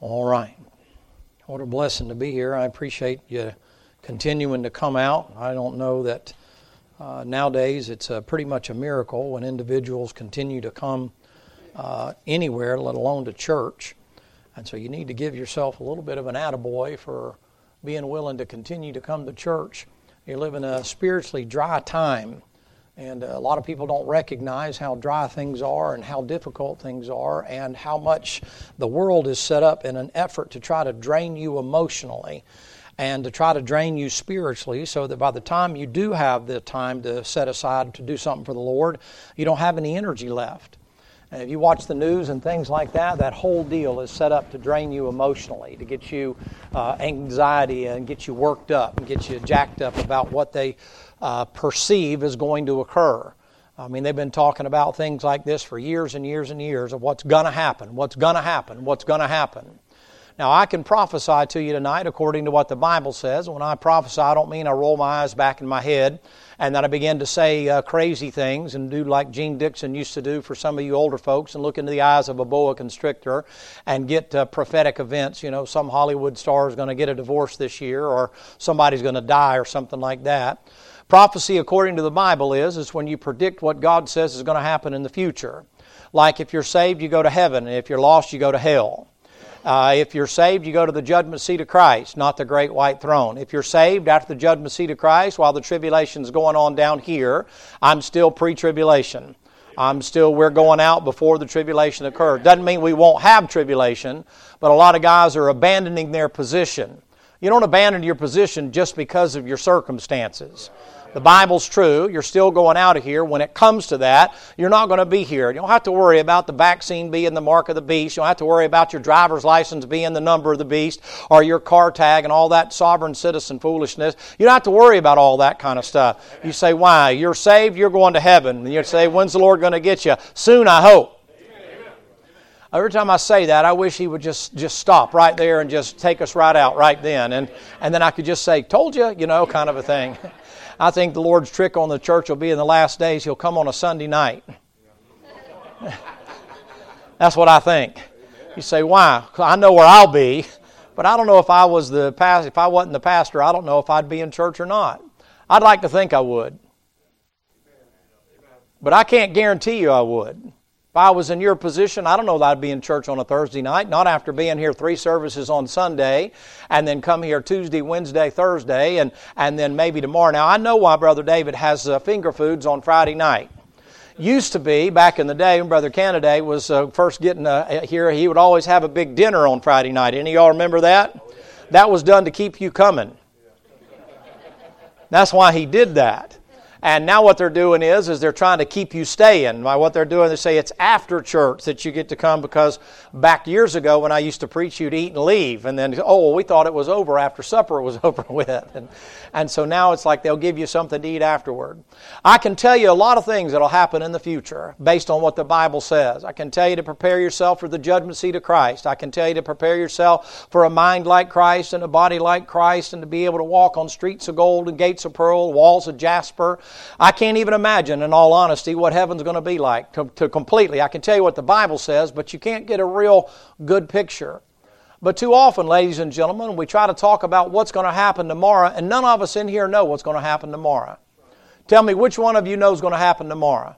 All right. What a blessing to be here. I appreciate you continuing to come out. I don't know that uh, nowadays it's pretty much a miracle when individuals continue to come uh, anywhere, let alone to church. And so you need to give yourself a little bit of an attaboy for being willing to continue to come to church. You live in a spiritually dry time. And a lot of people don't recognize how dry things are and how difficult things are and how much the world is set up in an effort to try to drain you emotionally and to try to drain you spiritually so that by the time you do have the time to set aside to do something for the Lord, you don't have any energy left. And if you watch the news and things like that, that whole deal is set up to drain you emotionally, to get you uh, anxiety and get you worked up and get you jacked up about what they uh, perceive is going to occur. I mean, they've been talking about things like this for years and years and years of what's going to happen, what's going to happen, what's going to happen. Now, I can prophesy to you tonight according to what the Bible says. When I prophesy, I don't mean I roll my eyes back in my head and then I begin to say uh, crazy things and do like Jeane Dixon used to do for some of you older folks and look into the eyes of a boa constrictor and get uh, prophetic events. You know, some Hollywood star is going to get a divorce this year or somebody's going to die or something like that. Prophecy, according to the Bible, is is when you predict what God says is going to happen in the future. Like if you're saved, you go to heaven, and if you're lost, you go to hell. Uh, if you're saved, you go to the judgment seat of Christ, not the great white throne. If you're saved after the judgment seat of Christ, while the tribulation's going on down here, I'm still pre-tribulation. I'm still, we're going out before the tribulation occurs. Doesn't mean we won't have tribulation, but a lot of guys are abandoning their position. You don't abandon your position just because of your circumstances. The Bible's true. You're still going out of here. When it comes to that, you're not going to be here. You don't have to worry about the vaccine being the mark of the beast. You don't have to worry about your driver's license being the number of the beast or your car tag and all that sovereign citizen foolishness. You don't have to worry about all that kind of stuff. You say, why? You're saved, you're going to heaven. And you say, when's the Lord going to get you? Soon, I hope. Every time I say that, I wish he would just, just stop right there and just take us right out right then. And, and then I could just say, told you, you know, kind of a thing. I think the Lord's trick on the church will be in the last days, He'll come on a Sunday night. That's what I think. You say, why? I know where I'll be, but I don't know if I was the pastor. If I wasn't the pastor, I don't know if I'd be in church or not. I'd like to think I would, but I can't guarantee you I would. I was in your position, I don't know that I'd be in church on a Thursday night, not after being here three services on Sunday, and then come here Tuesday, Wednesday, Thursday, and, and then maybe tomorrow. Now, I know why Brother David has uh, finger foods on Friday night. Used to be, back in the day when Brother Canada was uh, first getting uh, here, he would always have a big dinner on Friday night. Any of y'all remember that? That was done to keep you coming. That's why he did that. And now what they're doing is, is they're trying to keep you staying. By what they're doing, they say it's after church that you get to come because back years ago when I used to preach, you'd eat and leave. And then, oh, we thought it was over after supper it was over with. And, and so now it's like they'll give you something to eat afterward. I can tell you a lot of things that'll happen in the future based on what the Bible says. I can tell you to prepare yourself for the judgment seat of Christ. I can tell you to prepare yourself for a mind like Christ and a body like Christ and to be able to walk on streets of gold and gates of pearl, walls of jasper I can't even imagine, in all honesty, what heaven's going to be like to, to completely. I can tell you what the Bible says, but you can't get a real good picture. But too often, ladies and gentlemen, we try to talk about what's going to happen tomorrow, and none of us in here know what's going to happen tomorrow. Tell me which one of you knows going to happen tomorrow?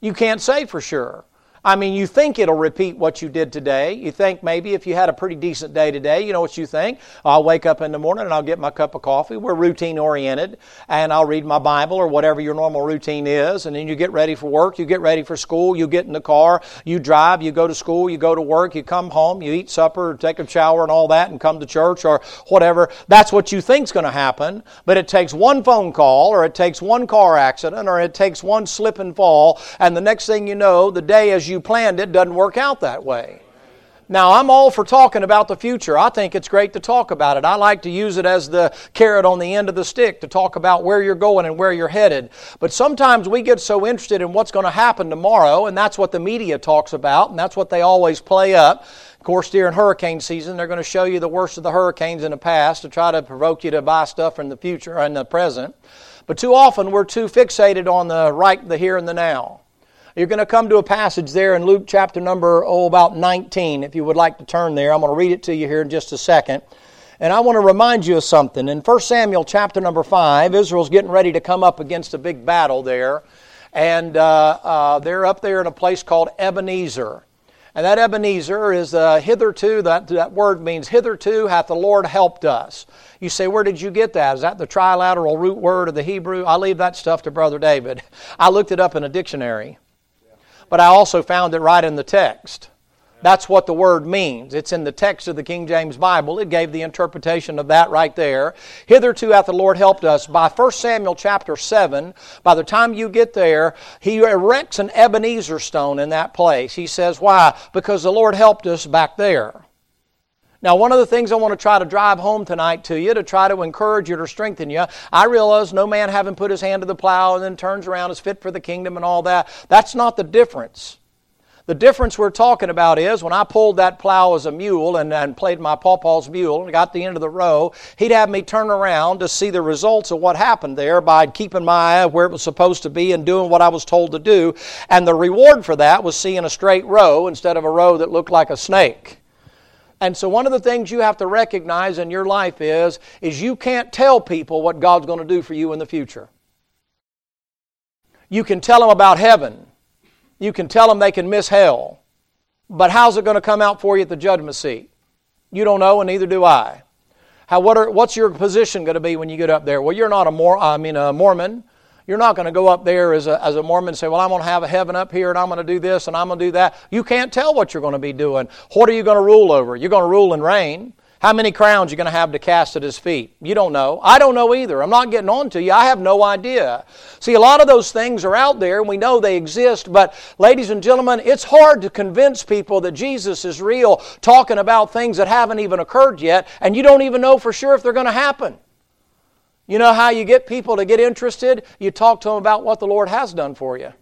You can't say for sure. I mean, you think it'll repeat what you did today. You think maybe if you had a pretty decent day today, you know what you think? I'll wake up in the morning and I'll get my cup of coffee. We're routine oriented and I'll read my Bible or whatever your normal routine is. And then you get ready for work, you get ready for school, you get in the car, you drive, you go to school, you go to work, you come home, you eat supper, take a shower and all that and come to church or whatever. That's what you think's going to happen. But it takes one phone call or it takes one car accident or it takes one slip and fall. And the next thing you know, the day as you you planned it doesn't work out that way. Now, I'm all for talking about the future. I think it's great to talk about it. I like to use it as the carrot on the end of the stick to talk about where you're going and where you're headed. But sometimes we get so interested in what's going to happen tomorrow, and that's what the media talks about, and that's what they always play up. Of course, during hurricane season, they're going to show you the worst of the hurricanes in the past to try to provoke you to buy stuff in the future and the present. But too often, we're too fixated on the right, the here, and the now. You're going to come to a passage there in Luke chapter number, oh, about 19, if you would like to turn there. I'm going to read it to you here in just a second. And I want to remind you of something. In 1 Samuel chapter number 5, Israel's getting ready to come up against a big battle there. And uh, uh, they're up there in a place called Ebenezer. And that Ebenezer is uh, hitherto, that, that word means hitherto hath the Lord helped us. You say, where did you get that? Is that the trilateral root word of the Hebrew? I leave that stuff to Brother David. I looked it up in a dictionary but I also found it right in the text. That's what the word means. It's in the text of the King James Bible. It gave the interpretation of that right there. Hitherto hath the Lord helped us. By 1 Samuel chapter 7, by the time you get there, he erects an Ebenezer stone in that place. He says, Why? Because the Lord helped us back there. Now, one of the things I want to try to drive home tonight to you, to try to encourage you or strengthen you, I realize no man having put his hand to the plow and then turns around is fit for the kingdom and all that. That's not the difference. The difference we're talking about is when I pulled that plow as a mule and, and played my pawpaw's mule and got the end of the row, he'd have me turn around to see the results of what happened there by keeping my eye where it was supposed to be and doing what I was told to do. And the reward for that was seeing a straight row instead of a row that looked like a snake. And so one of the things you have to recognize in your life is is you can't tell people what God's going to do for you in the future. You can tell them about heaven. You can tell them they can miss hell. But how's it going to come out for you at the judgment seat? You don't know and neither do I. How what are, what's your position going to be when you get up there? Well, you're not a Mor- I mean a Mormon. You're not going to go up there as a, as a Mormon and say, Well, I'm going to have a heaven up here and I'm going to do this and I'm going to do that. You can't tell what you're going to be doing. What are you going to rule over? You're going to rule and reign. How many crowns you're going to have to cast at his feet? You don't know. I don't know either. I'm not getting on to you. I have no idea. See, a lot of those things are out there and we know they exist, but ladies and gentlemen, it's hard to convince people that Jesus is real talking about things that haven't even occurred yet and you don't even know for sure if they're going to happen. You know how you get people to get interested? You talk to them about what the Lord has done for you.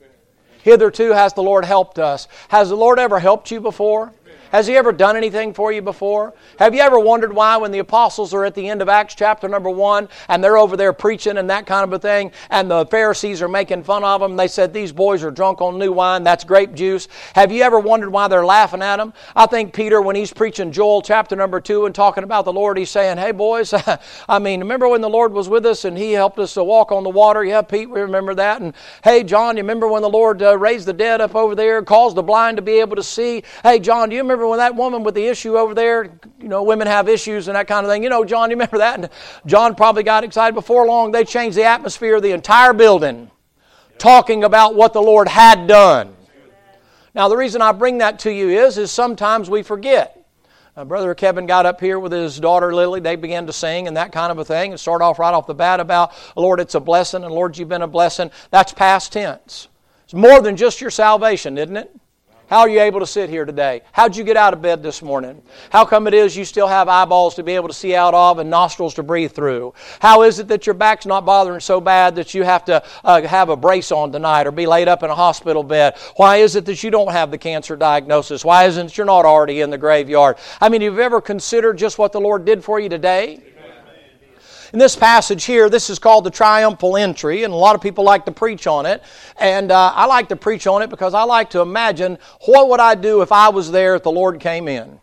Hitherto has the Lord helped us. Has the Lord ever helped you before? Has He ever done anything for you before? Have you ever wondered why, when the apostles are at the end of Acts chapter number one and they're over there preaching and that kind of a thing, and the Pharisees are making fun of them, they said, These boys are drunk on new wine, that's grape juice. Have you ever wondered why they're laughing at them? I think Peter, when he's preaching Joel chapter number two and talking about the Lord, he's saying, Hey, boys, I mean, remember when the Lord was with us and He helped us to walk on the water? Yeah, Pete, we remember that. And hey, John, you remember when the Lord uh, raised the dead up over there, caused the blind to be able to see? Hey, John, do you remember remember when that woman with the issue over there, you know, women have issues and that kind of thing. You know, John, you remember that? And John probably got excited. Before long, they changed the atmosphere of the entire building, talking about what the Lord had done. Now, the reason I bring that to you is, is sometimes we forget. Uh, Brother Kevin got up here with his daughter Lily. They began to sing and that kind of a thing and start off right off the bat about, Lord, it's a blessing, and Lord, you've been a blessing. That's past tense. It's more than just your salvation, isn't it? How are you able to sit here today? How'd you get out of bed this morning? How come it is you still have eyeballs to be able to see out of and nostrils to breathe through? How is it that your back's not bothering so bad that you have to uh, have a brace on tonight or be laid up in a hospital bed? Why is it that you don't have the cancer diagnosis? Why isn't you're not already in the graveyard? I mean, have you ever considered just what the Lord did for you today? In this passage here, this is called the triumphal entry, and a lot of people like to preach on it. And uh, I like to preach on it because I like to imagine what would I do if I was there if the Lord came in?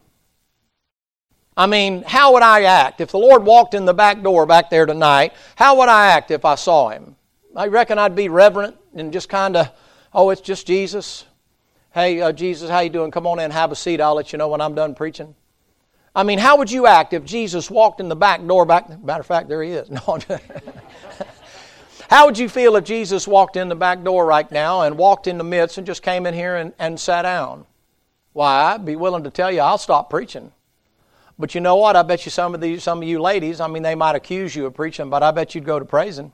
I mean, how would I act? If the Lord walked in the back door back there tonight, how would I act if I saw him? I reckon I'd be reverent and just kind of, oh, it's just Jesus. Hey, uh, Jesus, how you doing? Come on in, have a seat. I'll let you know when I'm done preaching. I mean, how would you act if Jesus walked in the back door back? Matter of fact, there he is. No, how would you feel if Jesus walked in the back door right now and walked in the midst and just came in here and, and sat down? Why, I'd be willing to tell you I'll stop preaching. But you know what? I bet you some of these, some of you ladies, I mean, they might accuse you of preaching, but I bet you'd go to praising.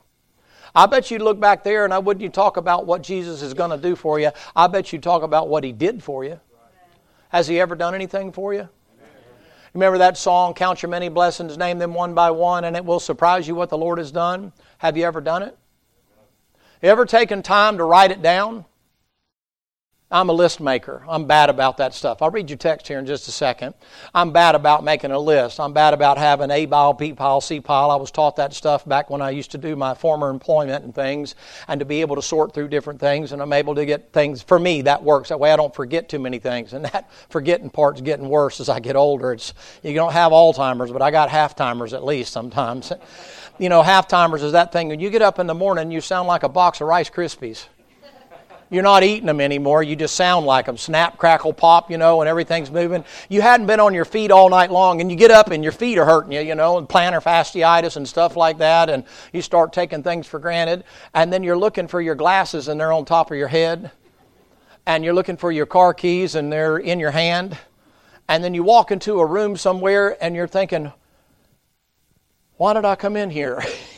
I bet you'd look back there and I wouldn't you talk about what Jesus is going to do for you. I bet you'd talk about what he did for you. Has he ever done anything for you? Remember that song, Count Your Many Blessings, name them one by one, and it will surprise you what the Lord has done? Have you ever done it? You ever taken time to write it down? I'm a list maker. I'm bad about that stuff. I'll read your text here in just a second. I'm bad about making a list. I'm bad about having A pile, B pile, C pile. I was taught that stuff back when I used to do my former employment and things, and to be able to sort through different things, and I'm able to get things. For me, that works. That way I don't forget too many things, and that forgetting part's getting worse as I get older. It's You don't have Alzheimer's, but I got half timers at least sometimes. You know, half timers is that thing when you get up in the morning, you sound like a box of Rice Krispies you're not eating them anymore. You just sound like them. Snap, crackle, pop, you know, and everything's moving. You hadn't been on your feet all night long, and you get up and your feet are hurting you, you know, and plantar fasciitis and stuff like that, and you start taking things for granted. And then you're looking for your glasses, and they're on top of your head. And you're looking for your car keys, and they're in your hand. And then you walk into a room somewhere, and you're thinking, why did I come in here?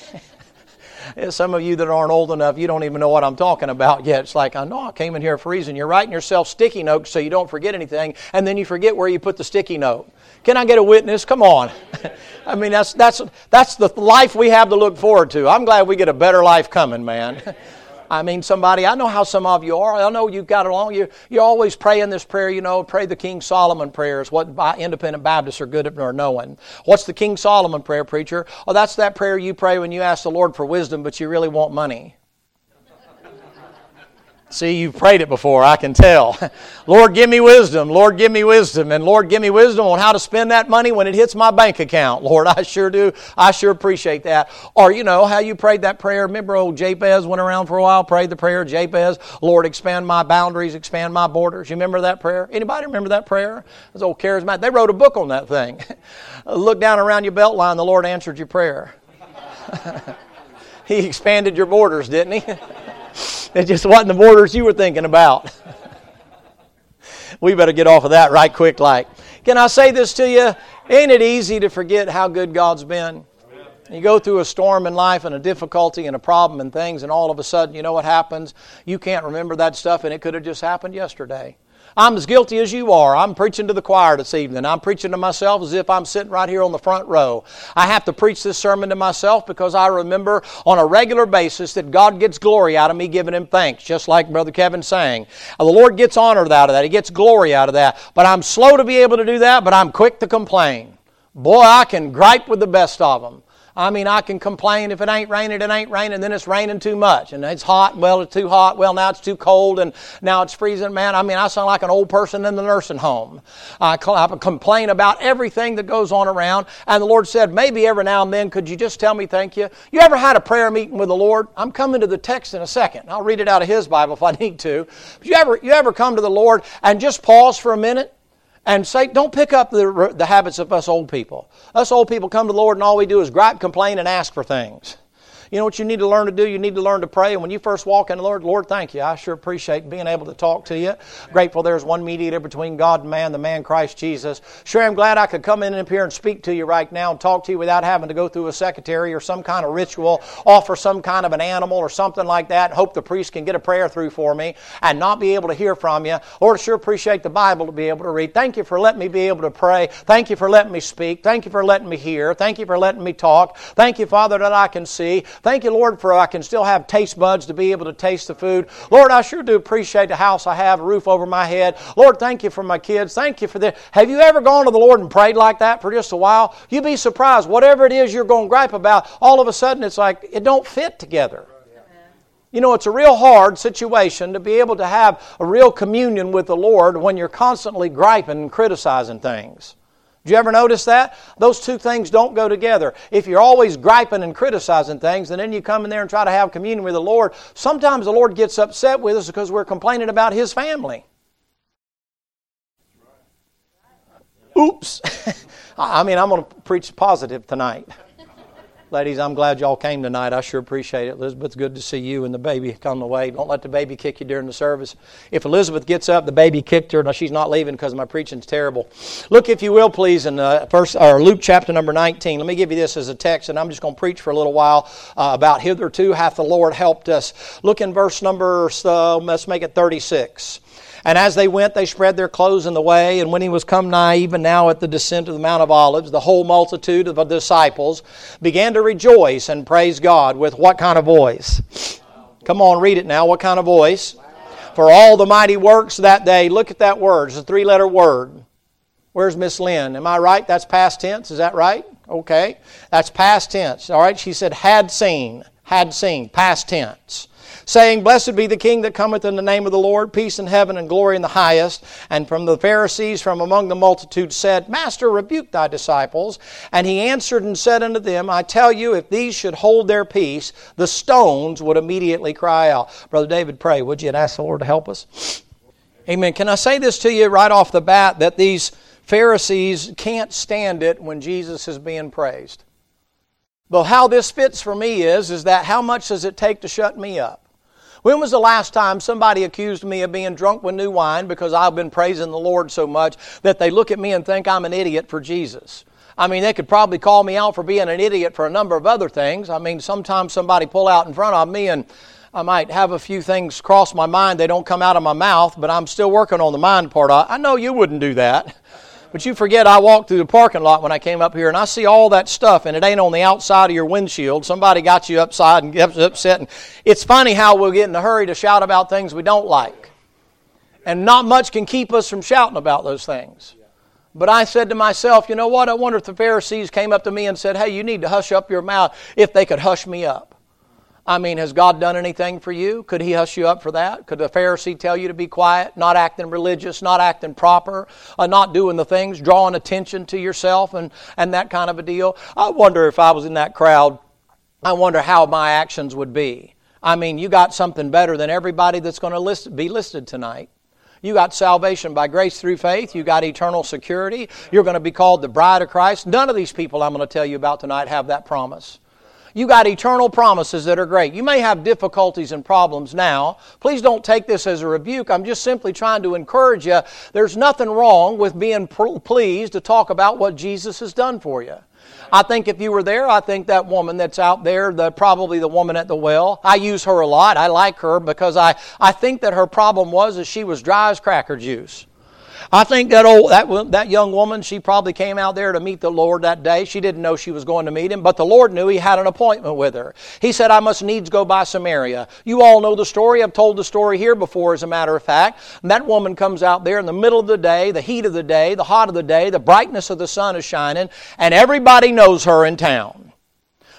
Eh, some of you that aren't old enough, you don't even know what I'm talking about yet. It's like, I know I came in here for a reason. You're writing yourself sticky notes so you don't forget anything, and then you forget where you put the sticky note. Can I get a witness? Come on. I mean, that's, that's, that's the life we have to look forward to. I'm glad we get a better life coming, man. I mean, somebody, I know how some of you are. I know you've got along. You, you're always praying this prayer, you know, pray the King Solomon prayers, what independent Baptists are good at or knowing. What's the King Solomon prayer, preacher? Oh, that's that prayer you pray when you ask the Lord for wisdom, but you really want money. See, you've prayed it before, I can tell. Lord, give me wisdom. Lord, give me wisdom. And Lord, give me wisdom on how to spend that money when it hits my bank account. Lord, I sure do. I sure appreciate that. Or, you know, how you prayed that prayer. Remember old Jabez went around for a while, prayed the prayer, Jabez, Lord, expand my boundaries, expand my borders. You remember that prayer? Anybody remember that prayer? Those old charismatic. They wrote a book on that thing. Look down around your belt line, the Lord answered your prayer. he expanded your borders, didn't he? It just wasn't the borders you were thinking about. we better get off of that right quick like. Can I say this to you? Ain't it easy to forget how good God's been? You go through a storm in life and a difficulty and a problem and things, and all of a sudden, you know what happens? You can't remember that stuff, and it could have just happened yesterday. I'm as guilty as you are. I'm preaching to the choir this evening. I'm preaching to myself as if I'm sitting right here on the front row. I have to preach this sermon to myself because I remember on a regular basis that God gets glory out of me giving Him thanks, just like Brother Kevin sang. The Lord gets honored out of that. He gets glory out of that. But I'm slow to be able to do that, but I'm quick to complain. Boy, I can gripe with the best of them. I mean, I can complain if it ain't raining, it ain't raining, then it's raining too much. And it's hot, well, it's too hot, well, now it's too cold, and now it's freezing. Man, I mean, I sound like an old person in the nursing home. I, complain about everything that goes on around. And the Lord said, maybe every now and then, could you just tell me thank you? You ever had a prayer meeting with the Lord? I'm coming to the text in a second. I'll read it out of His Bible if I need to. But you ever, you ever come to the Lord and just pause for a minute and say, don't pick up the, the habits of us old people. Us old people come to the Lord and all we do is gripe, complain, and ask for things. You know what you need to learn to do? You need to learn to pray. And when you first walk in the Lord, Lord, thank you. I sure appreciate being able to talk to you. Grateful there's one mediator between God and man, the man Christ Jesus. Sure, I'm glad I could come in up here and speak to you right now and talk to you without having to go through a secretary or some kind of ritual, offer some kind of an animal or something like that, hope the priest can get a prayer through for me and not be able to hear from you. Lord, I sure appreciate the Bible to be able to read. Thank you for letting me be able to pray. Thank you for letting me speak. Thank you for letting me hear. Thank you for letting me talk. Thank you, Father, that I can see. Thank you, Lord, for I can still have taste buds to be able to taste the food. Lord, I sure do appreciate the house I have, a roof over my head. Lord, thank you for my kids. Thank you for this. Have you ever gone to the Lord and prayed like that for just a while? You'd be surprised. Whatever it is you're going to gripe about, all of a sudden it's like it don't fit together. You know, it's a real hard situation to be able to have a real communion with the Lord when you're constantly griping and criticizing things. Did you ever notice that? Those two things don't go together. If you're always griping and criticizing things, and then you come in there and try to have communion with the Lord, sometimes the Lord gets upset with us because we're complaining about His family. Oops. I mean, I'm going to preach positive tonight. Ladies, I'm glad y'all came tonight. I sure appreciate it. Elizabeth, good to see you and the baby come the way. Don't let the baby kick you during the service. If Elizabeth gets up, the baby kicked her. No, she's not leaving because my preaching's terrible. Look, if you will, please, in uh, first or Luke chapter number 19. Let me give you this as a text, and I'm just going to preach for a little while uh, about hitherto hath the Lord helped us. Look in verse number, uh, let's make it 36. And as they went, they spread their clothes in the way. And when he was come nigh, even now at the descent of the Mount of Olives, the whole multitude of the disciples began to rejoice and praise God with what kind of voice? Come on, read it now. What kind of voice? for all the mighty works that day. Look at that word. It's a three letter word. Where's Miss Lynn? Am I right? That's past tense. Is that right? Okay. That's past tense. All right. She said, had seen. Had seen. Past tense saying, Blessed be the King that cometh in the name of the Lord, peace in heaven and glory in the highest. And from the Pharisees from among the multitude said, Master, rebuke thy disciples. And he answered and said unto them, I tell you, if these should hold their peace, the stones would immediately cry out. Brother David, pray, would you, and ask the Lord to help us? Amen. Can I say this to you right off the bat that these Pharisees can't stand it when Jesus is being praised? Well, how this fits for me is, is that how much does it take to shut me up? When was the last time somebody accused me of being drunk with new wine because I've been praising the Lord so much that they look at me and think I'm an idiot for Jesus? I mean, they could probably call me out for being an idiot for a number of other things. I mean, sometimes somebody pull out in front of me and I might have a few things cross my mind. They don't come out of my mouth, but I'm still working on the mind part. I know you wouldn't do that. But you forget I walked through the parking lot when I came up here and I see all that stuff and it ain't on the outside of your windshield. Somebody got you upside and gets upset. And it's funny how we'll get in a hurry to shout about things we don't like. And not much can keep us from shouting about those things. But I said to myself, you know what? I wonder if the Pharisees came up to me and said, hey, you need to hush up your mouth if they could hush me up. I mean, has God done anything for you? Could He hush you up for that? Could the Pharisee tell you to be quiet, not acting religious, not acting proper, uh, not doing the things, drawing attention to yourself, and, and that kind of a deal? I wonder if I was in that crowd, I wonder how my actions would be. I mean, you got something better than everybody that's going to list, be listed tonight. You got salvation by grace through faith. You got eternal security. You're going to be called the bride of Christ. None of these people I'm going to tell you about tonight have that promise. You got eternal promises that are great. You may have difficulties and problems now. Please don't take this as a rebuke. I'm just simply trying to encourage you. There's nothing wrong with being pleased to talk about what Jesus has done for you. I think if you were there, I think that woman that's out there, the, probably the woman at the well, I use her a lot. I like her because I, I think that her problem was that she was dry as cracker juice. I think that old that that young woman, she probably came out there to meet the Lord that day. She didn't know she was going to meet him, but the Lord knew he had an appointment with her. He said, "I must needs go by Samaria." You all know the story. I've told the story here before, as a matter of fact. And that woman comes out there in the middle of the day, the heat of the day, the hot of the day, the brightness of the sun is shining, and everybody knows her in town.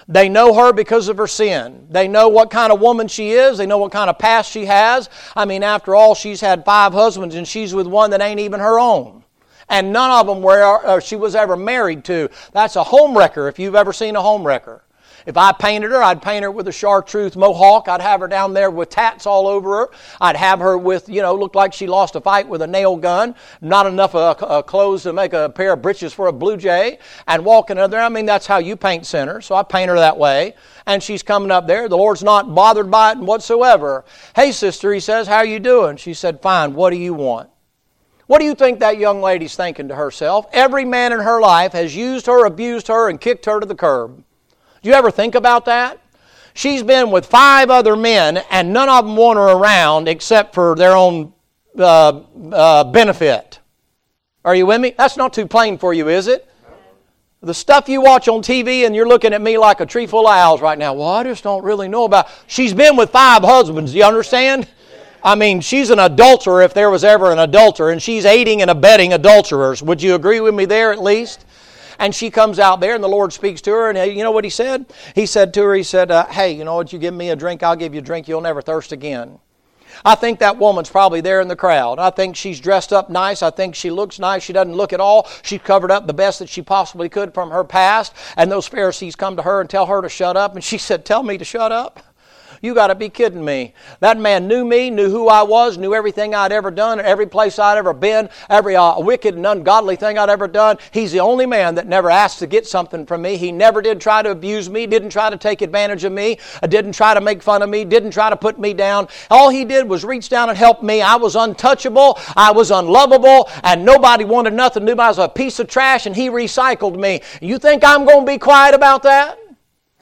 They know her because of her sin. They know what kind of woman she is. They know what kind of past she has. I mean, after all, she's had five husbands and she's with one that ain't even her own. And none of them were uh, she was ever married to. That's a home wrecker if you've ever seen a home wrecker. If I painted her, I'd paint her with a chartreuse mohawk. I'd have her down there with tats all over her. I'd have her with, you know, look like she lost a fight with a nail gun. Not enough uh, uh, clothes to make a pair of breeches for a blue jay. And walking in there, I mean, that's how you paint sinners. So I paint her that way. And she's coming up there. The Lord's not bothered by it whatsoever. Hey, sister, he says, how are you doing? She said, fine. What do you want? What do you think that young lady's thinking to herself? Every man in her life has used her, abused her, and kicked her to the curb. Do you ever think about that? She's been with five other men, and none of them want her around except for their own uh, uh, benefit. Are you with me? That's not too plain for you, is it? The stuff you watch on TV and you're looking at me like a tree full of owls right now. Well, I just don't really know about. She's been with five husbands. You understand? I mean, she's an adulterer if there was ever an adulterer, and she's aiding and abetting adulterers. Would you agree with me there at least? And she comes out there, and the Lord speaks to her, and you know what he said? He said to her, He said, uh, Hey, you know what? You give me a drink, I'll give you a drink. You'll never thirst again. I think that woman's probably there in the crowd. I think she's dressed up nice. I think she looks nice. She doesn't look at all. She's covered up the best that she possibly could from her past. And those Pharisees come to her and tell her to shut up. And she said, Tell me to shut up. You got to be kidding me. That man knew me, knew who I was, knew everything I'd ever done, every place I'd ever been, every uh, wicked and ungodly thing I'd ever done. He's the only man that never asked to get something from me. He never did try to abuse me, didn't try to take advantage of me, uh, didn't try to make fun of me, didn't try to put me down. All he did was reach down and help me. I was untouchable, I was unlovable, and nobody wanted nothing to. I was a piece of trash, and he recycled me. You think I'm going to be quiet about that?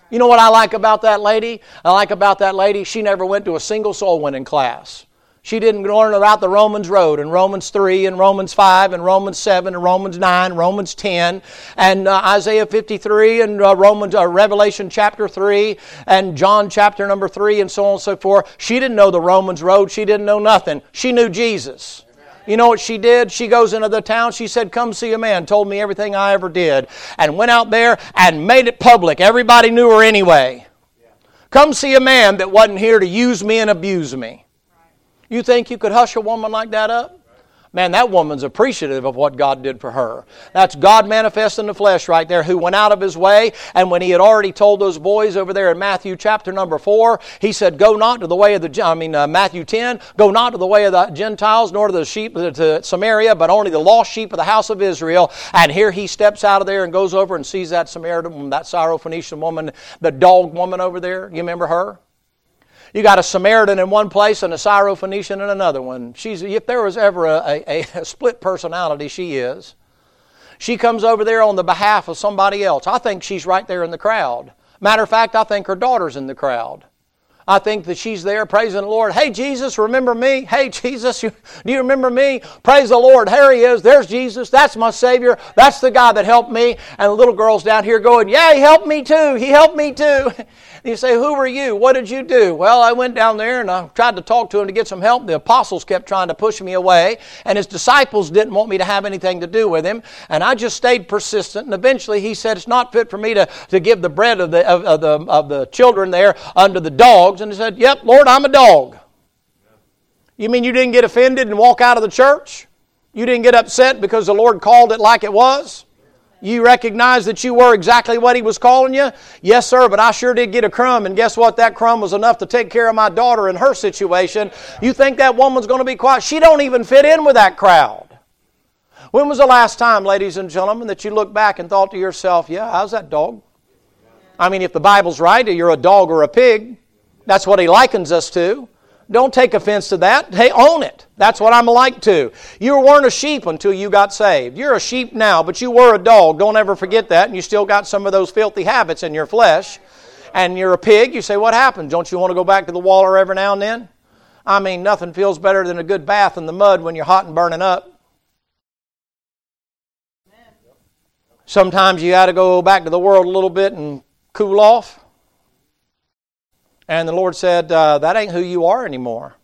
You know what I like about that lady? I like about that lady, she never went to a single soul winning class. She didn't learn about the Romans road and Romans 3 and Romans 5 and Romans 7 and Romans 9, Romans 10 and uh, Isaiah 53 and uh, Romans uh, Revelation chapter 3 and John chapter number 3 and so on and so forth. She didn't know the Romans road. She didn't know nothing. She knew Jesus. You know what she did? She goes into the town. She said, Come see a man. Told me everything I ever did. And went out there and made it public. Everybody knew her anyway. Come see a man that wasn't here to use me and abuse me. You think you could hush a woman like that up? Man, that woman's appreciative of what God did for her. That's God manifest in the flesh right there, who went out of his way. And when he had already told those boys over there in Matthew chapter number 4, he said, Go not to the way of the, I mean, uh, Matthew 10, go not to the way of the Gentiles, nor to the sheep to Samaria, but only the lost sheep of the house of Israel. And here he steps out of there and goes over and sees that Samaritan that Syrophoenician woman, the dog woman over there. You remember her? You got a Samaritan in one place and a Syrophoenician in another one. She's, if there was ever a, a, a split personality, she is. She comes over there on the behalf of somebody else. I think she's right there in the crowd. Matter of fact, I think her daughter's in the crowd. I think that she's there praising the Lord. Hey, Jesus, remember me? Hey, Jesus, do you remember me? Praise the Lord. Here he is. There's Jesus. That's my Savior. That's the guy that helped me. And the little girl's down here going, Yeah, he helped me too. He helped me too. You say, Who were you? What did you do? Well, I went down there and I tried to talk to him to get some help. The apostles kept trying to push me away, and his disciples didn't want me to have anything to do with him. And I just stayed persistent. And eventually he said, It's not fit for me to, to give the bread of the, of, of the, of the children there unto the dogs. And he said, Yep, Lord, I'm a dog. You mean you didn't get offended and walk out of the church? You didn't get upset because the Lord called it like it was? You recognize that you were exactly what he was calling you? Yes, sir, but I sure did get a crumb, and guess what? That crumb was enough to take care of my daughter in her situation. You think that woman's going to be quiet? She don't even fit in with that crowd. When was the last time, ladies and gentlemen, that you looked back and thought to yourself, yeah, how's that dog? I mean, if the Bible's right, you're a dog or a pig. That's what he likens us to. Don't take offense to that. Hey, own it. That's what I'm like to. You weren't a sheep until you got saved. You're a sheep now, but you were a dog. Don't ever forget that. And you still got some of those filthy habits in your flesh. And you're a pig. You say, What happened? Don't you want to go back to the water every now and then? I mean, nothing feels better than a good bath in the mud when you're hot and burning up. Sometimes you got to go back to the world a little bit and cool off. And the Lord said, uh, That ain't who you are anymore.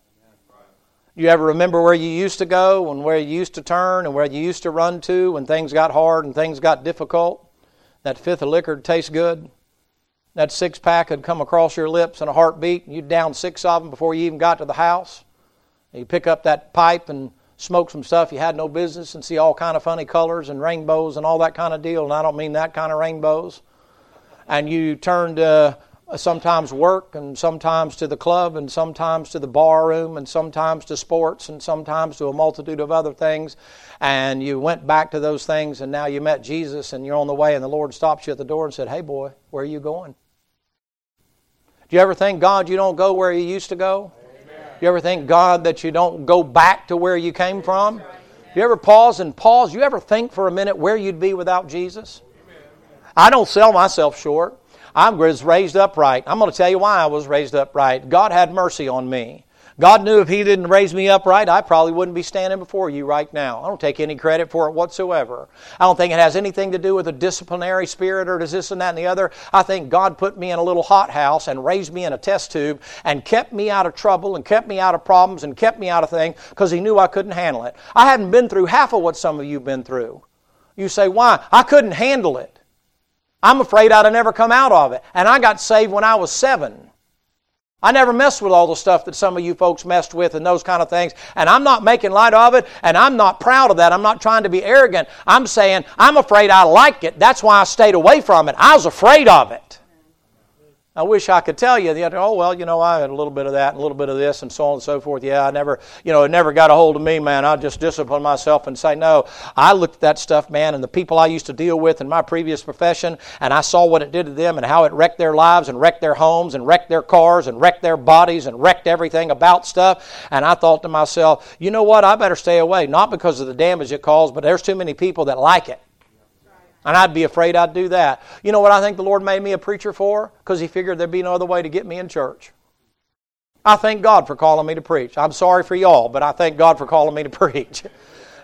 You ever remember where you used to go and where you used to turn and where you used to run to when things got hard and things got difficult? That fifth of liquor tastes good. That six pack had come across your lips in a heartbeat, and you'd down six of them before you even got to the house. You pick up that pipe and smoke some stuff you had no business and see all kind of funny colors and rainbows and all that kind of deal. And I don't mean that kind of rainbows. And you turned uh, uh, Uh, sometimes work and sometimes to the club and sometimes to the bar room and sometimes to sports and sometimes to a multitude of other things and you went back to those things and now you met Jesus and you're on the way and the Lord stops you at the door and said, "Hey boy, where are you going?" Do you ever think God you don't go where you used to go? Do you ever think God that you don't go back to where you came from? Do you ever pause and pause? You ever think for a minute where you'd be without Jesus? I don't sell myself short. I was raised upright. I'm going to tell you why I was raised upright. God had mercy on me. God knew if He didn't raise me upright, I probably wouldn't be standing before you right now. I don't take any credit for it whatsoever. I don't think it has anything to do with a disciplinary spirit or does this and that and the other. I think God put me in a little hothouse and raised me in a test tube and kept me out of trouble and kept me out of problems and kept me out of things because He knew I couldn't handle it. I hadn't been through half of what some of you have been through. You say, why? I couldn't handle it. I'm afraid I'd have never come out of it. And I got saved when I was seven. I never messed with all the stuff that some of you folks messed with and those kind of things. And I'm not making light of it, and I'm not proud of that. I'm not trying to be arrogant. I'm saying I'm afraid I like it. That's why I stayed away from it. I was afraid of it. I wish I could tell you that, oh, well, you know, I had a little bit of that and a little bit of this and so on and so forth. Yeah, I never, you know, it never got a hold of me, man. I just discipline myself and say, no. I looked at that stuff, man, and the people I used to deal with in my previous profession, and I saw what it did to them and how it wrecked their lives and wrecked their homes and wrecked their cars and wrecked their bodies and wrecked everything about stuff. And I thought to myself, you know what? I better stay away. Not because of the damage it caused, but there's too many people that like it. And I'd be afraid I'd do that. You know what I think the Lord made me a preacher for? Because He figured there'd be no other way to get me in church. I thank God for calling me to preach. I'm sorry for y'all, but I thank God for calling me to preach.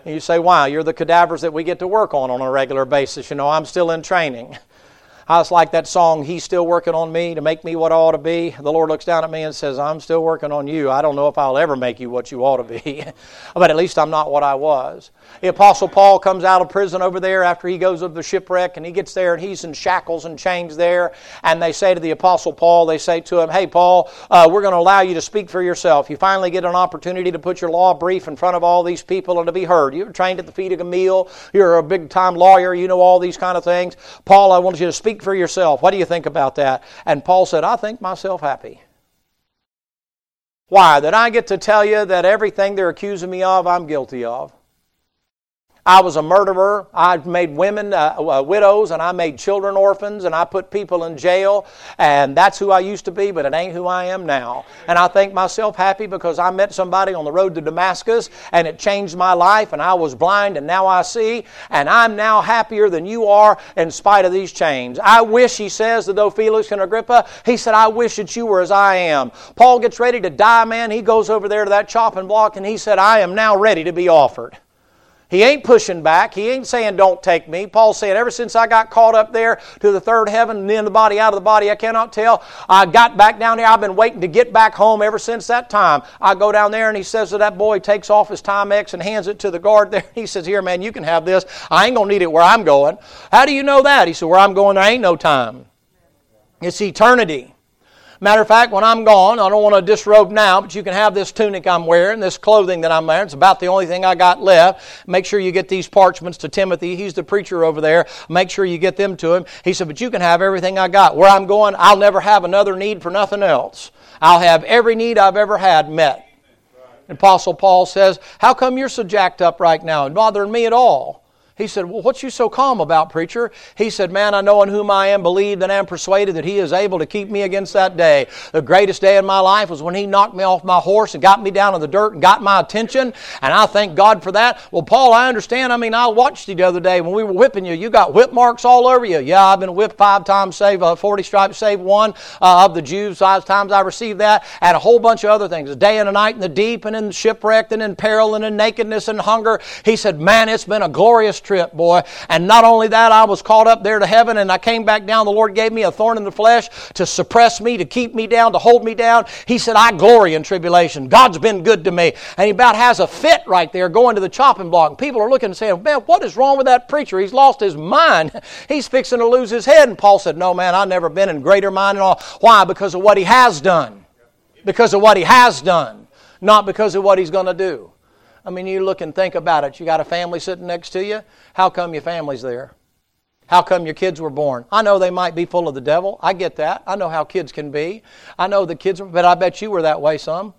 And you say, why? You're the cadavers that we get to work on on a regular basis. You know, I'm still in training. I was like that song, He's Still Working on Me to make me what I ought to be. The Lord looks down at me and says, I'm still working on you. I don't know if I'll ever make you what you ought to be, but at least I'm not what I was. The Apostle Paul comes out of prison over there after he goes of the shipwreck and he gets there and he's in shackles and chains there. And they say to the Apostle Paul, they say to him, Hey, Paul, uh, we're going to allow you to speak for yourself. You finally get an opportunity to put your law brief in front of all these people and to be heard. You were trained at the feet of Gamaliel. You're a big time lawyer. You know all these kind of things. Paul, I want you to speak for yourself. What do you think about that? And Paul said, I think myself happy. Why? That I get to tell you that everything they're accusing me of, I'm guilty of. I was a murderer. I made women uh, uh, widows, and I made children orphans, and I put people in jail. And that's who I used to be, but it ain't who I am now. And I think myself happy because I met somebody on the road to Damascus, and it changed my life. And I was blind, and now I see. And I'm now happier than you are in spite of these chains. I wish, he says, that though Felix and Agrippa, he said, I wish that you were as I am. Paul gets ready to die, man. He goes over there to that chopping block, and he said, I am now ready to be offered. He ain't pushing back. He ain't saying, Don't take me. Paul's saying, Ever since I got caught up there to the third heaven and in the body, out of the body, I cannot tell. I got back down here. I've been waiting to get back home ever since that time. I go down there and he says to that boy, takes off his Timex and hands it to the guard there. He says, Here, man, you can have this. I ain't going to need it where I'm going. How do you know that? He said, Where I'm going, there ain't no time. It's eternity. Matter of fact, when I'm gone, I don't want to disrobe now, but you can have this tunic I'm wearing, this clothing that I'm wearing. It's about the only thing I got left. Make sure you get these parchments to Timothy. He's the preacher over there. Make sure you get them to him. He said, But you can have everything I got. Where I'm going, I'll never have another need for nothing else. I'll have every need I've ever had met. Apostle Paul says, How come you're so jacked up right now and bothering me at all? He said, Well, what's you so calm about, preacher? He said, Man, I know in whom I am believed and am persuaded that he is able to keep me against that day. The greatest day in my life was when he knocked me off my horse and got me down in the dirt and got my attention, and I thank God for that. Well, Paul, I understand. I mean, I watched you the other day when we were whipping you. You got whip marks all over you. Yeah, I've been whipped five times, save uh, 40 stripes, save one uh, of the Jews. Five times I received that, and a whole bunch of other things. A day and a night in the deep, and in shipwreck, and in peril, and in nakedness, and hunger. He said, Man, it's been a glorious trip, boy. And not only that, I was caught up there to heaven and I came back down. The Lord gave me a thorn in the flesh to suppress me, to keep me down, to hold me down. He said, I glory in tribulation. God's been good to me. And he about has a fit right there going to the chopping block. People are looking and saying, Man, what is wrong with that preacher? He's lost his mind. He's fixing to lose his head. And Paul said, No, man, I've never been in greater mind at all. Why? Because of what he has done. Because of what he has done, not because of what he's going to do. I mean, you look and think about it. You got a family sitting next to you. How come your family's there? How come your kids were born? I know they might be full of the devil. I get that. I know how kids can be. I know the kids, but I bet you were that way some.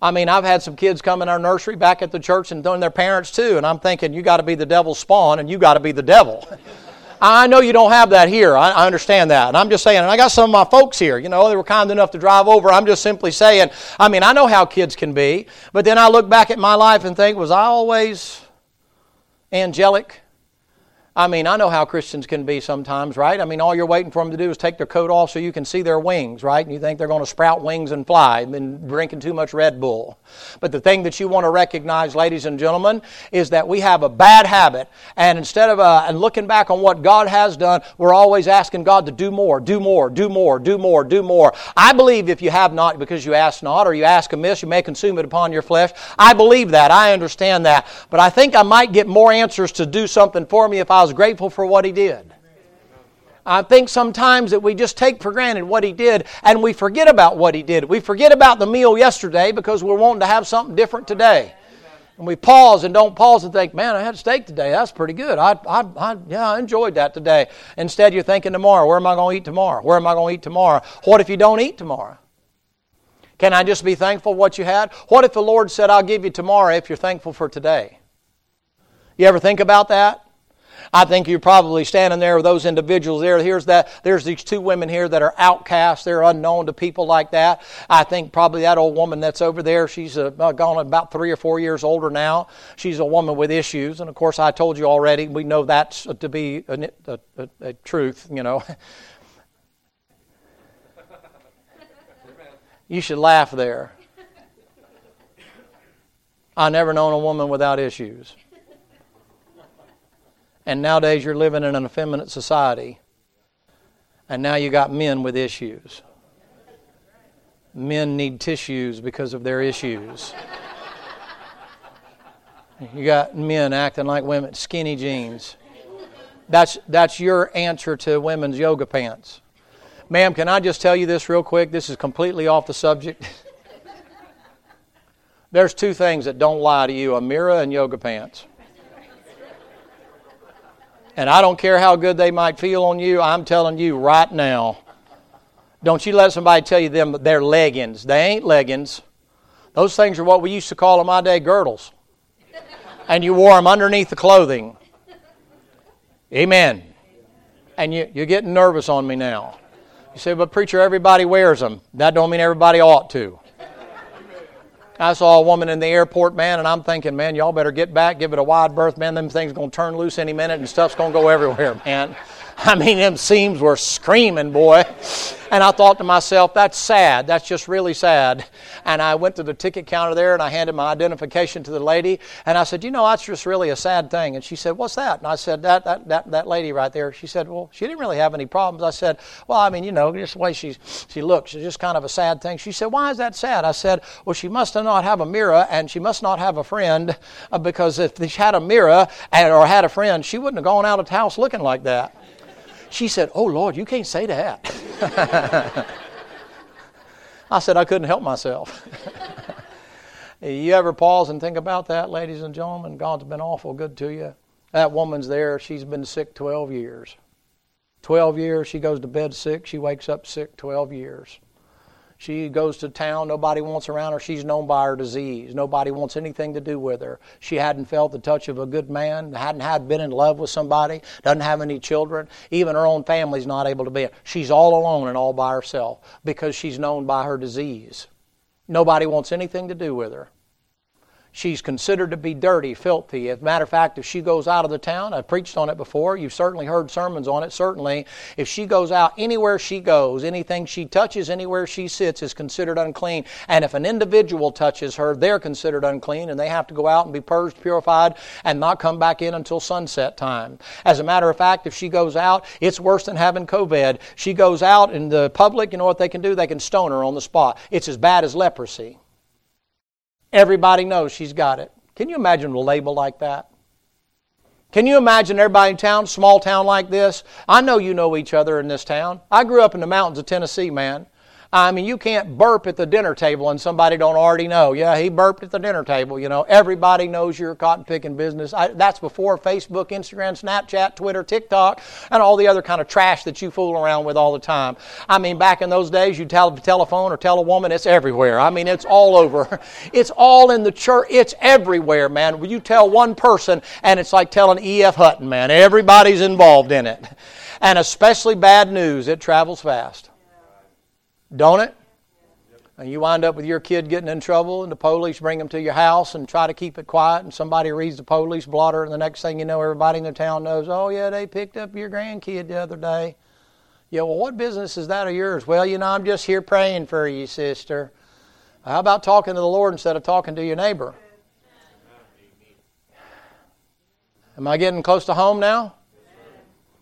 I mean, I've had some kids come in our nursery back at the church and their parents too, and I'm thinking, you got to be the devil's spawn and you got to be the devil. I know you don't have that here. I, I, understand that. And I'm just saying, and I got some of my folks here, you know, they were kind enough to drive over. I'm just simply saying, I mean, I know how kids can be, but then I look back at my life and think, was I always angelic? I mean, I know how Christians can be sometimes, right? I mean, all you're waiting for them to do is take their coat off so you can see their wings, right? And you think they're going to sprout wings and fly. And been drinking too much Red Bull. But the thing that you want to recognize, ladies and gentlemen, is that we have a bad habit. And instead of uh, and looking back on what God has done, we're always asking God to do more, do more, do more, do more, do more. I believe if you have not because you ask not, or you ask amiss, you may consume it upon your flesh. I believe that. I understand that. But I think I might get more answers to do something for me if I was grateful for what he did. I think sometimes that we just take for granted what he did and we forget about what he did. We forget about the meal yesterday because we're wanting to have something different today. And we pause and don't pause and think, man, I had steak today. That's pretty good. I, I, I, yeah, I enjoyed that today. Instead, you're thinking tomorrow, where am I going to eat tomorrow? Where am I going to eat tomorrow? What if you don't eat tomorrow? Can I just be thankful for what you had? What if the Lord said, I'll give you tomorrow if you're thankful for today? You ever think about that? I think you're probably standing there with those individuals there. Here's that. There's these two women here that are outcasts. They're unknown to people like that. I think probably that old woman that's over there. She's uh, gone about three or four years older now. She's a woman with issues, and of course, I told you already. We know that's to be a, a, a, a truth. You know. You should laugh there. I never known a woman without issues. And nowadays you're living in an effeminate society. And now you got men with issues. Men need tissues because of their issues. You got men acting like women, skinny jeans. That's, that's your answer to women's yoga pants. Ma'am, can I just tell you this real quick? This is completely off the subject. There's two things that don't lie to you a mirror and yoga pants. And I don't care how good they might feel on you, I'm telling you right now. Don't you let somebody tell you them they're leggings. They ain't leggings. Those things are what we used to call in my day girdles. And you wore them underneath the clothing. Amen. And you, you're getting nervous on me now. You say, but preacher, everybody wears them. That don't mean everybody ought to. I saw a woman in the airport, man, and I'm thinking, man, y'all better get back, give it a wide berth, man. Them things to turn loose any minute, and stuff's to go everywhere, man. I mean, them seams were screaming, boy. And I thought to myself, that's sad. That's just really sad. And I went to the ticket counter there and I handed my identification to the lady. And I said, You know, that's just really a sad thing. And she said, What's that? And I said, That, that, that, that lady right there. She said, Well, she didn't really have any problems. I said, Well, I mean, you know, just the way she, she looks, it's just kind of a sad thing. She said, Why is that sad? I said, Well, she must not have a mirror and she must not have a friend uh, because if she had a mirror and, or had a friend, she wouldn't have gone out of the house looking like that. She said, Oh, Lord, you can't say that. I said, I couldn't help myself. you ever pause and think about that, ladies and gentlemen? God's been awful good to you. That woman's there, she's been sick 12 years. 12 years, she goes to bed sick, she wakes up sick 12 years. She goes to town, nobody wants around her. She's known by her disease. Nobody wants anything to do with her. She hadn't felt the touch of a good man, hadn't had been in love with somebody, doesn't have any children. Even her own family's not able to be. She's all alone and all by herself because she's known by her disease. Nobody wants anything to do with her. She's considered to be dirty, filthy. As a matter of fact, if she goes out of the town, I've preached on it before, you've certainly heard sermons on it, certainly. If she goes out, anywhere she goes, anything she touches, anywhere she sits is considered unclean. And if an individual touches her, they're considered unclean and they have to go out and be purged, purified, and not come back in until sunset time. As a matter of fact, if she goes out, it's worse than having COVID. She goes out in the public, you know what they can do? They can stone her on the spot. It's as bad as leprosy. Everybody knows she's got it. Can you imagine a label like that? Can you imagine everybody in town, small town like this? I know you know each other in this town. I grew up in the mountains of Tennessee, man. I mean, you can't burp at the dinner table and somebody don't already know. Yeah, he burped at the dinner table. You know, everybody knows your cotton picking business. I, that's before Facebook, Instagram, Snapchat, Twitter, TikTok, and all the other kind of trash that you fool around with all the time. I mean, back in those days, you tell telephone or tell a woman, it's everywhere. I mean, it's all over. It's all in the church. It's everywhere, man. You tell one person, and it's like telling E.F. Hutton, man. Everybody's involved in it. And especially bad news, it travels fast. Don't it? And you wind up with your kid getting in trouble, and the police bring them to your house and try to keep it quiet, and somebody reads the police blotter, and the next thing you know, everybody in the town knows, oh, yeah, they picked up your grandkid the other day. Yeah, well, what business is that of yours? Well, you know, I'm just here praying for you, sister. How about talking to the Lord instead of talking to your neighbor? Am I getting close to home now?